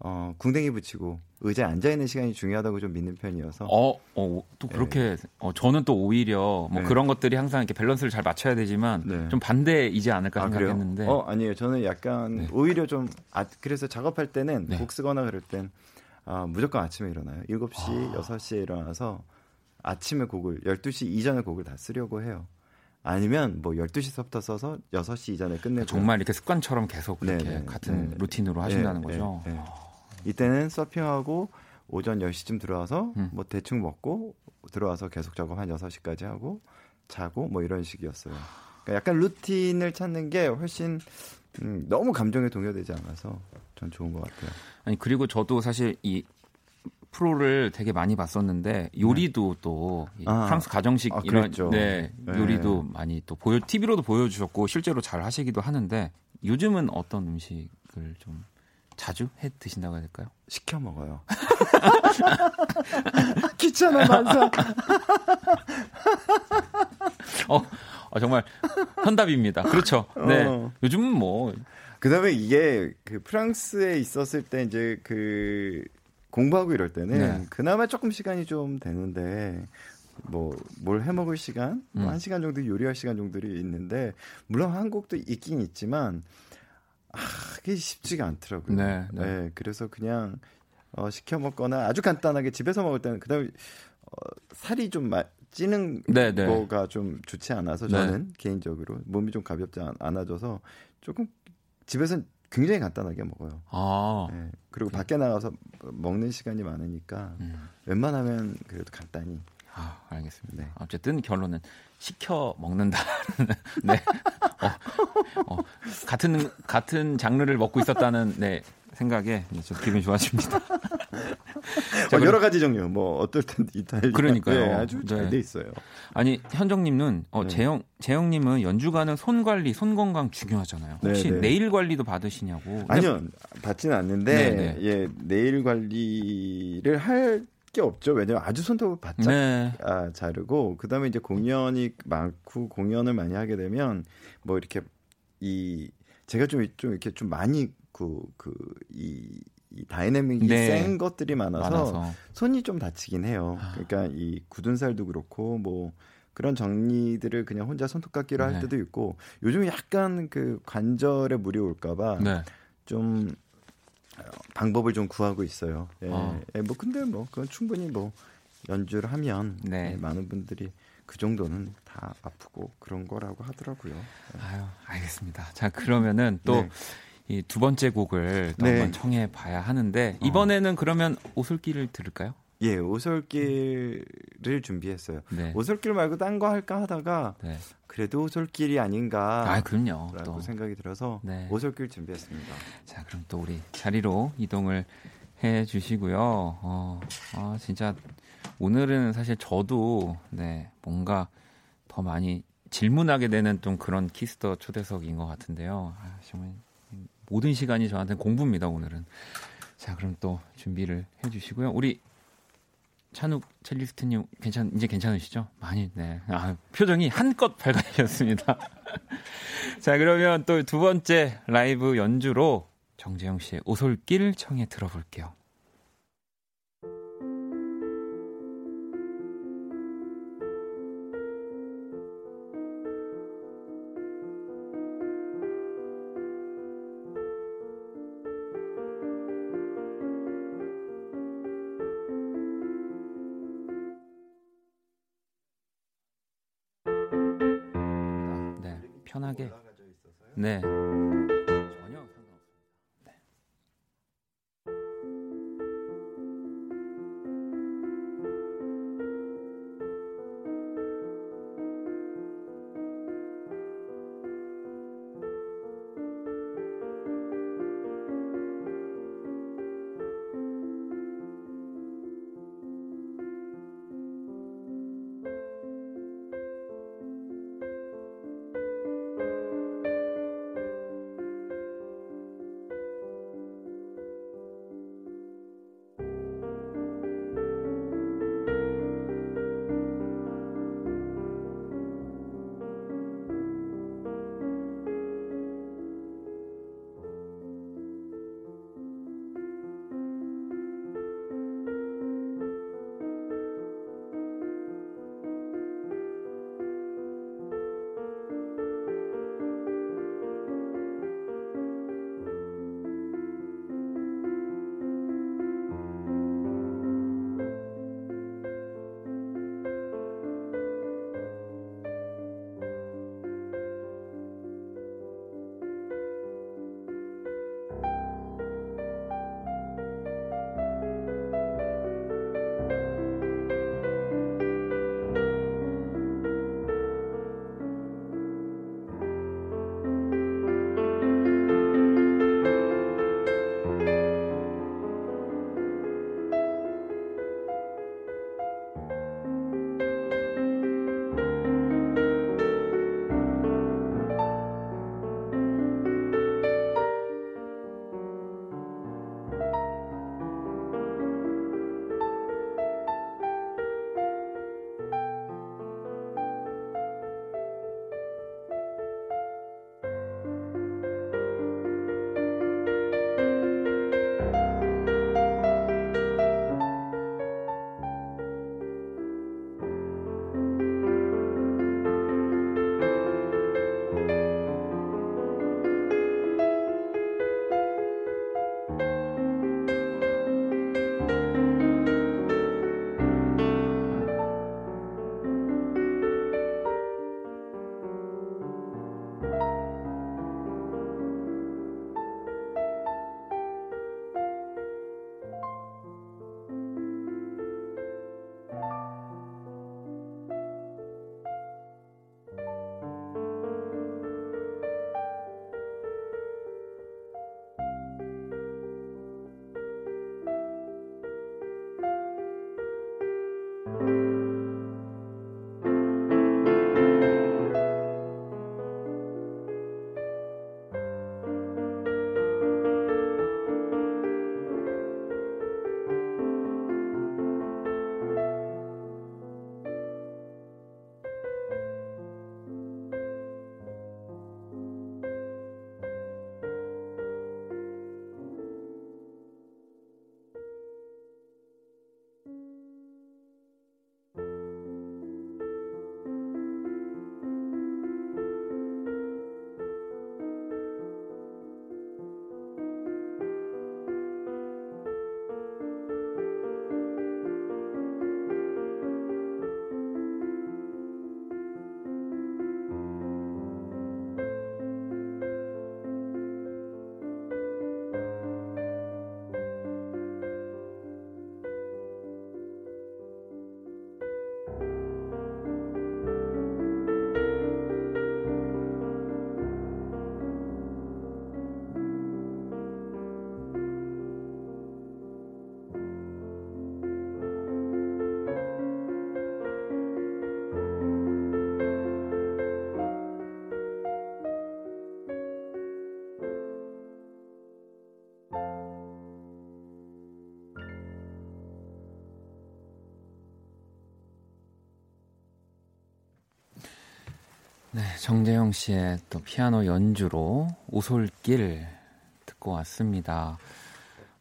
어, 궁뎅이 붙이고 의자에 앉아 있는 시간이 중요하다고 좀 믿는 편이어서. 어, 어, 또 그렇게 네. 어, 저는 또 오히려 뭐 네. 그런 것들이 항상 이렇게 밸런스를 잘 맞춰야 되지만 네. 좀 반대이지 않을까 아, 생각했는데. 어, 아니에요. 저는 약간 네. 오히려 좀 아, 그래서 작업할 때는 네. 곡 쓰거나 그럴 땐 아, 무조건 아침에 일어나요. 7시, 아. 6시에 일어나서 아침에 곡을 12시 이전에 곡을 다 쓰려고 해요. 아니면 뭐 12시서부터 써서 6시 이전에 끝내고 정말 이렇게 습관처럼 계속 이렇게 같은. 루틴으로 하신다는 거죠. 네, 이때는 서핑하고 오전 10시쯤 들어와서 음. 뭐 대충 먹고 들어와서 계속 작업 한 6시까지 하고 자고 뭐 이런 식이었어요. 그러니까 약간 루틴을 찾는 게 훨씬 음, 너무 감정에 동요되지 않아서 전 좋은 것 같아요. 아니 그리고 저도 사실 이 프로를 되게 많이 봤었는데 요리도 네. 또 아, 프랑스 가정식 아, 이런 네, 네, 요리도 많이 또 보여 TV로도 보여주셨고 실제로 잘 하시기도 하는데 요즘은 어떤 음식을 좀 자주 해 드신다고 해야 될까요? 시켜 먹어요. 귀찮아 만사. 어, 어, 정말 현답입니다. 그렇죠. 네. 어. 요즘은 뭐 그다음에 이게 그 프랑스에 있었을 때 이제 그 공부하고 이럴 때는 네. 그나마 조금 시간이 좀 되는데 뭐 뭘 해먹을 시간, 뭐 음. 뭐한 시간 정도 요리할 시간 정도들이 있는데 물론 한국도 있긴 있지만 아, 그게 쉽지가 않더라고요. 네, 네. 네 그래서 그냥 어, 시켜 먹거나 아주 간단하게 집에서 먹을 때는 그다음에 어, 살이 좀 마, 찌는 네, 네. 거가 좀 좋지 않아서 저는 네. 개인적으로 몸이 좀 가볍지 않 아져서 조금 집에서는 굉장히 간단하게 먹어요. 아. 네. 그리고 그... 밖에 나가서 먹는 시간이 많으니까 음. 웬만하면 그래도 간단히. 아, 알겠습니다. 네. 어쨌든 결론은 시켜 먹는다. 네. 어, 어, 같은 같은 장르를 먹고 있었다는 네 생각에 네, 좀 기분이 좋아집니다. 자, 어, 여러 가지 종류, 뭐 어떨 땐 이탈리아, 그러니까요. 네, 아주 잘돼 네. 있어요. 아니 현정님은 어, 네. 재영 재영님은 연주가는 손 관리, 손 건강 중요하잖아요. 혹시 네, 네. 네일 관리도 받으시냐고? 아니요, 받지는 않는데 네, 예 네일 관리를 할 게 없죠. 왜냐면 아주 손톱을 바짝 네. 아, 자르고 그다음에 이제 공연이 많고 공연을 많이 하게 되면 뭐 이렇게 이 제가 좀좀 이렇게 좀 많이 그그이 이 다이내믹이 네. 센 것들이 많아서, 많아서, 손이 좀 다치긴 해요. 아. 그러니까 이 굳은 살도 그렇고 뭐 그런 정리들을 그냥 혼자 손톱깎이로 네. 할 때도 있고 요즘 약간 그 관절에 무리 올까봐 네. 좀 방법을 좀 구하고 있어요. 예. 어. 예, 뭐 근데 뭐 그건 충분히 뭐 연주를 하면 네. 예, 많은 분들이 그 정도는 다 아프고 그런 거라고 하더라고요. 예. 아유, 알겠습니다. 자, 그러면은 또 네. 이두 번째 곡을 또 네. 한번 청해 봐야 하는데 어. 이번에는 어. 그러면 오솔길을 들을까요? 예, 오솔길을 준비했어요. 네. 오솔길 말고 딴 거 할까 하다가 네. 그래도 오솔길이 아닌가. 아, 그럼요. 라고 또. 생각이 들어서 네. 오솔길 준비했습니다. 자, 그럼 또 우리 자리로 이동을 해 주시고요. 어, 아, 진짜 오늘은 사실 저도 네, 뭔가 더 많이 질문하게 되는 좀 그런 Kiss the 초대석인 것 같은데요. 아, 정말 모든 시간이 저한테 공부입니다, 오늘은. 자, 그럼 또 준비를 해 주시고요. 우리 찬욱 첼리스트님 괜찮 이제 괜찮으시죠? 많이 네. 아, 표정이 한껏 밝아지셨습니다. 자, 그러면 또 두 번째 라이브 연주로 정재영 씨의 오솔길 청해 들어볼게요. 정재영 씨의 또 피아노 연주로 오솔길 듣고 왔습니다.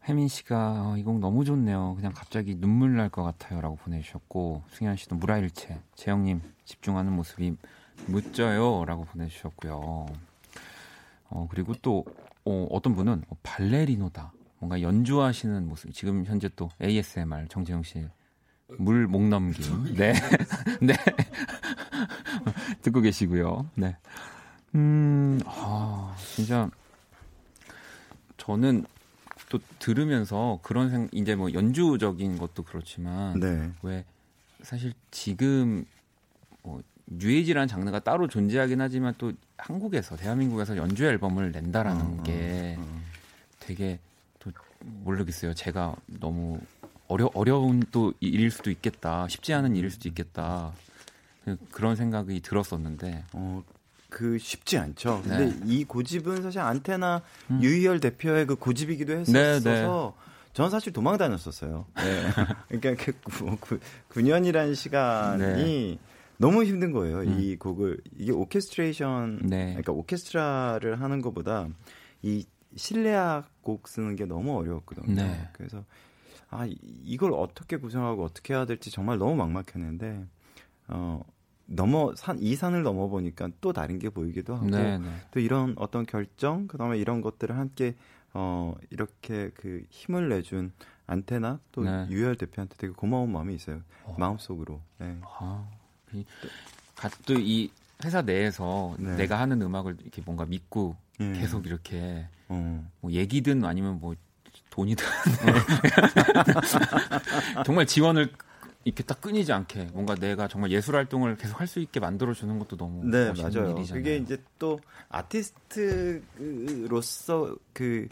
혜민 씨가 어, 이곡 너무 좋네요. 그냥 갑자기 눈물 날 것 같아요라고 보내주셨고 승현 씨도 무라일체 재영님 집중하는 모습이 묻져요라고 보내주셨고요. 어 그리고 또 어, 어떤 분은 어, 발레리노다 뭔가 연주하시는 모습 지금 현재 또 ASMR 정재영 씨 물 목 넘김 네 네. 듣고 계시고요. 네. 음, 아, 진짜 저는 또 들으면서 그런 생 이제 뭐 연주적인 것도 그렇지만 네. 왜 사실 지금 뭐 뉴에이지라는 장르가 따로 존재하긴 하지만 또 한국에서 대한민국에서 연주 앨범을 낸다라는 어, 게 어, 어. 되게 또 모르겠어요. 제가 너무 어려 어려운 또 일일 수도 있겠다. 쉽지 않은 일일 수도 있겠다. 그런 생각이 들었었는데 어, 그 쉽지 않죠. 근데 네. 이 고집은 사실 안테나 음. 유희열 대표의 그 고집이기도 네, 했었어서 저는 사실 도망 다녔었어요. 네. 그러니까 그 9년이라는 시간이 네. 너무 힘든 거예요. 음. 이 곡을 이게 오케스트레이션 네. 그러니까 오케스트라를 하는 것보다 이 실내악 곡 쓰는 게 너무 어려웠거든요. 네. 그래서 아 이- 이걸 어떻게 구성하고 어떻게 해야 될지 정말 너무 막막했는데 어 넘어 산 이 산을 넘어 보니까 또 다른 게 보이기도 하고 네, 네. 또 이런 어떤 결정 그다음에 이런 것들을 함께 어 이렇게 그 힘을 내준 안테나 또 네. 유열 대표한테 되게 고마운 마음이 있어요 어. 마음속으로 네. 아, 또이 회사 내에서 네. 내가 하는 음악을 이렇게 뭔가 믿고 예. 계속 이렇게 어. 뭐 얘기든 아니면 뭐 돈이든 정말 지원을 이렇게 딱 끊이지 않게 뭔가 내가 정말 예술 활동을 계속 할 수 있게 만들어 주는 것도 너무 네 맞아요 일이잖아요. 그게 이제 또 아티스트로서 그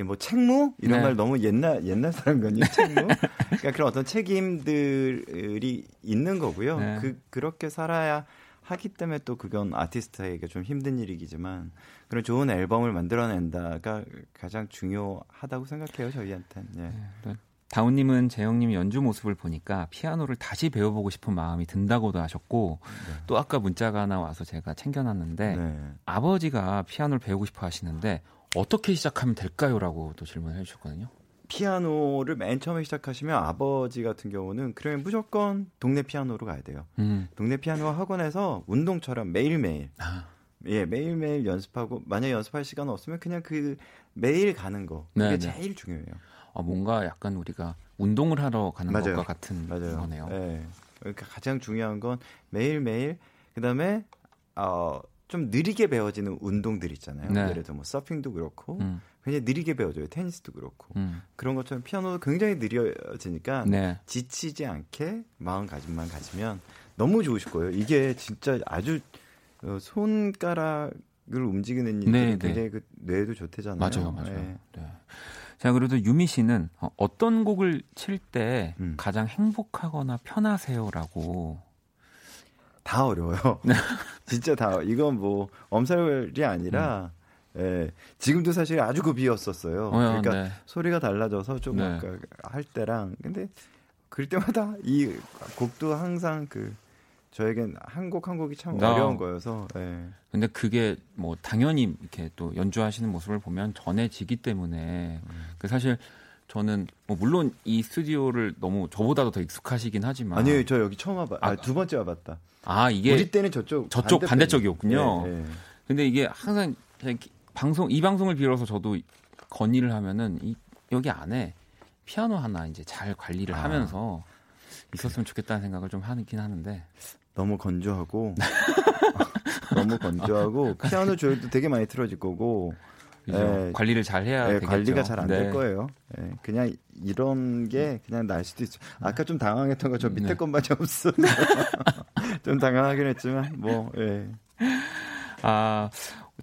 뭐 책무 이런 네. 말 너무 옛날 옛날 사람 같니 책무 그러니까 그런 어떤 책임들이 있는 거고요 네. 그 그렇게 살아야 하기 때문에 또 그건 아티스트에게 좀 힘든 일이기지만 그런 좋은 앨범을 만들어낸다가 가장 중요하다고 생각해요 저희한테는 예. 네. 다운님은 재영님의 연주 모습을 보니까 피아노를 다시 배워보고 싶은 마음이 든다고도 하셨고 또 아까 문자가 하나 와서 제가 챙겨놨는데 네. 아버지가 피아노를 배우고 싶어 하시는데 어떻게 시작하면 될까요?라고 또 질문을 해주셨거든요. 피아노를 맨 처음에 시작하시면 아버지 같은 경우는 그러면 무조건 동네 피아노로 가야 돼요. 음. 동네 피아노 학원에서 운동처럼 매일매일 아, 예 매일매일 연습하고 만약 연습할 시간 없으면 그냥 그 매일 가는 거 그게 네, 네. 제일 중요해요. 아, 뭔가 약간 우리가 운동을 하러 가는 맞아요. 것과 같은 맞아요. 거네요. 예. 그러니까 가장 중요한 건 매일매일 그다음에 어, 좀 느리게 배워지는 운동들 있잖아요. 네. 예를 들어 뭐 서핑도 그렇고 음, 굉장히 느리게 배워져요. 테니스도 그렇고 음. 그런 것처럼 피아노도 굉장히 느려지니까 네. 지치지 않게 마음가짐만 가지면 너무 좋으실 거예요. 이게 진짜 아주 어, 손가락을 움직이는 일들이 네, 네. 굉장히 그 뇌에도 좋대잖아요. 맞아요, 맞아요. 네. 네. 자, 그래도 유미 씨는 어, 어떤 곡을 칠때 음. 가장 행복하거나 편하세요라고. 다 어려워요. 진짜 다. 이건 뭐 엄살이 아니라 예, 지금도 사실 아주 급이었었어요. 음. 어, 그러니까 네. 소리가 달라져서 좀 네. 아까 할 때랑 근데 그럴 때마다 이 곡도 항상 그 저에겐 한곡 한 곡이 참 네. 어려운 거여서 예. 근데 그게 뭐 당연히 이렇게 또 연주하시는 모습을 보면 전해지기 때문에 음. 그 사실 저는 뭐 물론 이 스튜디오를 너무 저보다도 더 익숙하시긴 하지만 아니요, 저 여기 처음 와봐. 아, 아, 두 번째 와봤다. 아 이게 우리 때는 저쪽 저쪽 반대쪽이었군요. 네, 네. 근데 이게 항상 방송 이 방송을 빌어서 저도 건의를 하면은 이 여기 안에 피아노 하나 이제 잘 관리를 아. 하면서 있었으면 좋겠다는 생각을 좀 하긴 하는데 너무 건조하고 너무 건조하고 피아노 조율도 되게 많이 틀어질 거고 그죠? 예. 관리를 잘 해야 예, 되겠죠. 관리가 잘 안될 네. 거예요. 예, 그냥 이런 게 그냥 날 수도 있죠. 아까 좀 당황했던 거 저 밑에 네. 것만이 없어. 좀 당황하긴 했지만 뭐 예. 아,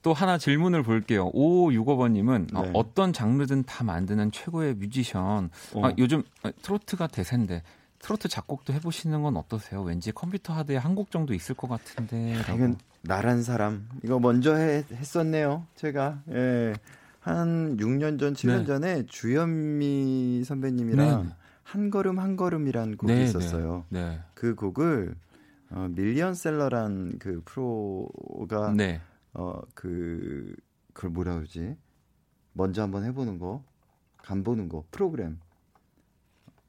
또 하나 질문을 볼게요. 5565번님은 네. 어, 떤 장르든 다 만드는 최고의 뮤지션. 어. 아, 요즘 어, 트로트가 대세인데 트로트 작곡도 해보시는 건 어떠세요? 왠지 컴퓨터 하드에 한 곡 정도 있을 것 같은데. 라고. 이건 나란 사람 이거 먼저 해, 했었네요. 제가 예. 한 6년 전, 7년 네. 전에 주현미 선배님이랑 네. 한 걸음 한 걸음이라는 곡이 네, 있었어요. 네. 그 곡을 어, 밀리언셀러란 그 프로가 네. 어그 그걸 뭐라 그러지? 먼저 한번 해보는 거, 간 보는 거, 프로그램.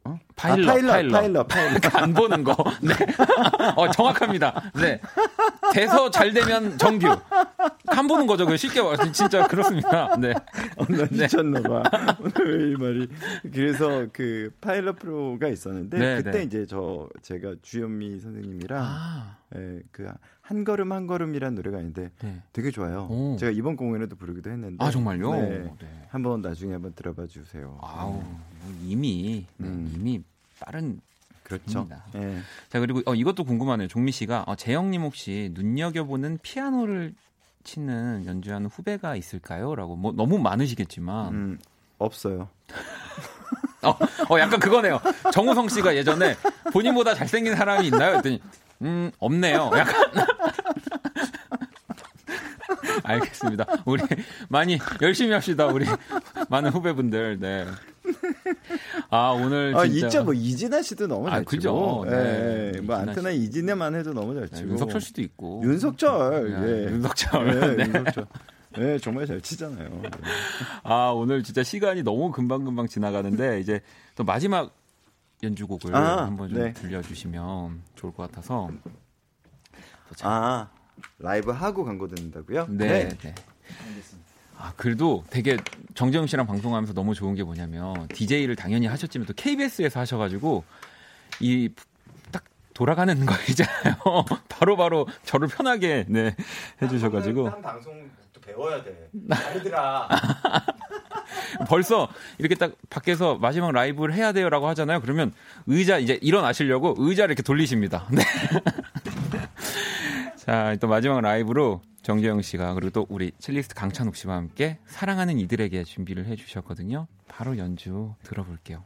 어? 파일럿, 아, 파일럿, 파일럿. 파일럿, 파일럿. 간 보는 거. 네. 어, 정확합니다. 네. 돼서 잘 되면 정규. 간 보는 거죠. 그 쉽게 말해서 진짜 그렇습니다. 네. 어, 나 미쳤나봐. 오늘 왜 이 말이. 그래서 그 파일럿 프로가 있었는데 네, 그때 네. 이제 저 제가 주현미 선생님이랑 아. 예, 그 한 걸음 한 걸음이란 노래가 있는데 네. 되게 좋아요. 오. 제가 이번 공연에도 부르기도 했는데. 아 정말요? 네. 네. 한번 나중에 한번 들어봐 주세요. 아우 네. 이미 네, 음. 이미 빠른 그렇죠. 네. 자 그리고 어, 이것도 궁금하네요. 종미 씨가 어, 재영님 혹시 눈여겨보는 피아노를 치는 연주하는 후배가 있을까요?라고 뭐 너무 많으시겠지만 음, 없어요. 어, 어, 약간 그거네요. 정우성 씨가 예전에 본인보다 잘생긴 사람이 있나요? 했더니 음 없네요. 약간 알겠습니다. 우리 많이 열심히 합시다. 우리 많은 후배분들. 네. 아 오늘 아, 진짜 아, 있죠 뭐 이진아 씨도 너무 아, 잘 치고 네. 네. 네. 뭐 안테나 이진아만 해도 너무 잘 네, 치고 윤석철 씨도 있고 윤석철 네, 예. 윤석철 네, 윤석철 네 정말 잘 치잖아요 네. 아 오늘 진짜 시간이 너무 금방 금방 지나가는데 이제 또 마지막 연주곡을 아, 한번 좀 들려주시면 좋을 것 같아서 아 라이브 하고 광고 듣는다고요? 네. 네. 알겠습니다. 아, 그래도 되게 정재영 씨랑 방송하면서 너무 좋은 게 뭐냐면 DJ를 당연히 하셨지만 또 KBS에서 하셔가지고 이 딱 돌아가는 거 있잖아요. 바로바로 바로 저를 편하게 네 해주셔가지고. 한 방송 또 배워야 돼. 다르더라. 벌써 이렇게 딱 밖에서 마지막 라이브를 해야 돼요라고 하잖아요. 그러면 의자 이제 일어나시려고 의자를 이렇게 돌리십니다. 네. 자, 또 마지막 라이브로 정재영 씨가 그리고 또 우리 첼리스트 강찬욱 씨와 함께 사랑하는 이들에게 준비를 해 주셨거든요. 바로 연주 들어볼게요.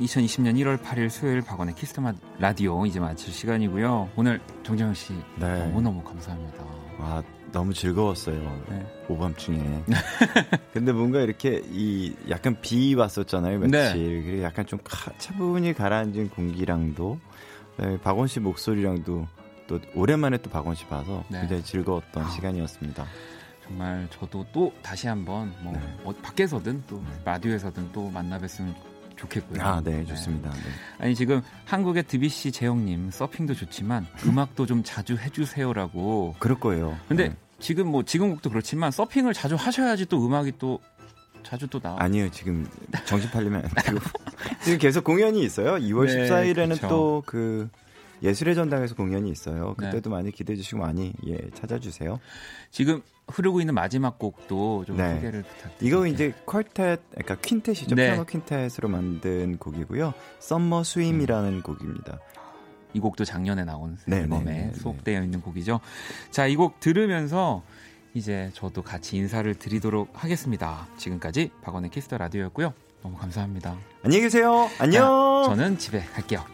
2020년 1월 8일 수요일 박원의 키스터마 라디오 이제 마칠 시간이고요. 오늘 정재영 씨 네. 너무너무 감사합니다. 와, 너무 즐거웠어요. 네. 오밤중에. 근데 뭔가 이렇게 이 약간 비 왔었잖아요, 며칠. 네. 그리고 약간 좀 차분히 가라앉은 공기랑도 네, 박원 씨 목소리랑도 또 오랜만에 또 박원 씨 봐서 네. 굉장히 즐거웠던 아. 시간이었습니다. 정말 저도 또 다시 한번 뭐 네. 어, 밖에서든 또 네. 라디오에서든 또 만나 뵀으면 좋겠고요. 아, 네, 좋습니다. 네. 아니 지금 한국의 드비씨 재영님 서핑도 좋지만 음악도 좀 자주 해주세요라고. 그럴 거예요. 근데 네. 지금 뭐 지금 곡도 그렇지만 서핑을 자주 하셔야지 또 음악이 또 자주 또 나와. 아니요, 지금 정신 팔리면 안 되고 지금 계속 공연이 있어요. 2월 네, 14일에는 또 그 예술의 전당에서 공연이 있어요. 네. 그때도 네. 많이 기대해 주시고 많이 예, 찾아주세요. 지금 흐르고 있는 마지막 곡도 좀 네. 소개를 부탁드립니다. 이거 이제 퀄텟, 그러니까 퀸텟이죠. 네. 피아노 퀸텟으로 만든 곡이고요. Summer Swing이라는 음. 곡입니다. 이 곡도 작년에 나온 네, 앨범에 네, 네, 수록되어 있는 곡이죠. 자, 이 곡 들으면서 이제 저도 같이 인사를 드리도록 하겠습니다. 지금까지 박원의 Kiss the Radio였고요. 너무 감사합니다. 안녕히 계세요. 안녕. 자, 저는 집에 갈게요.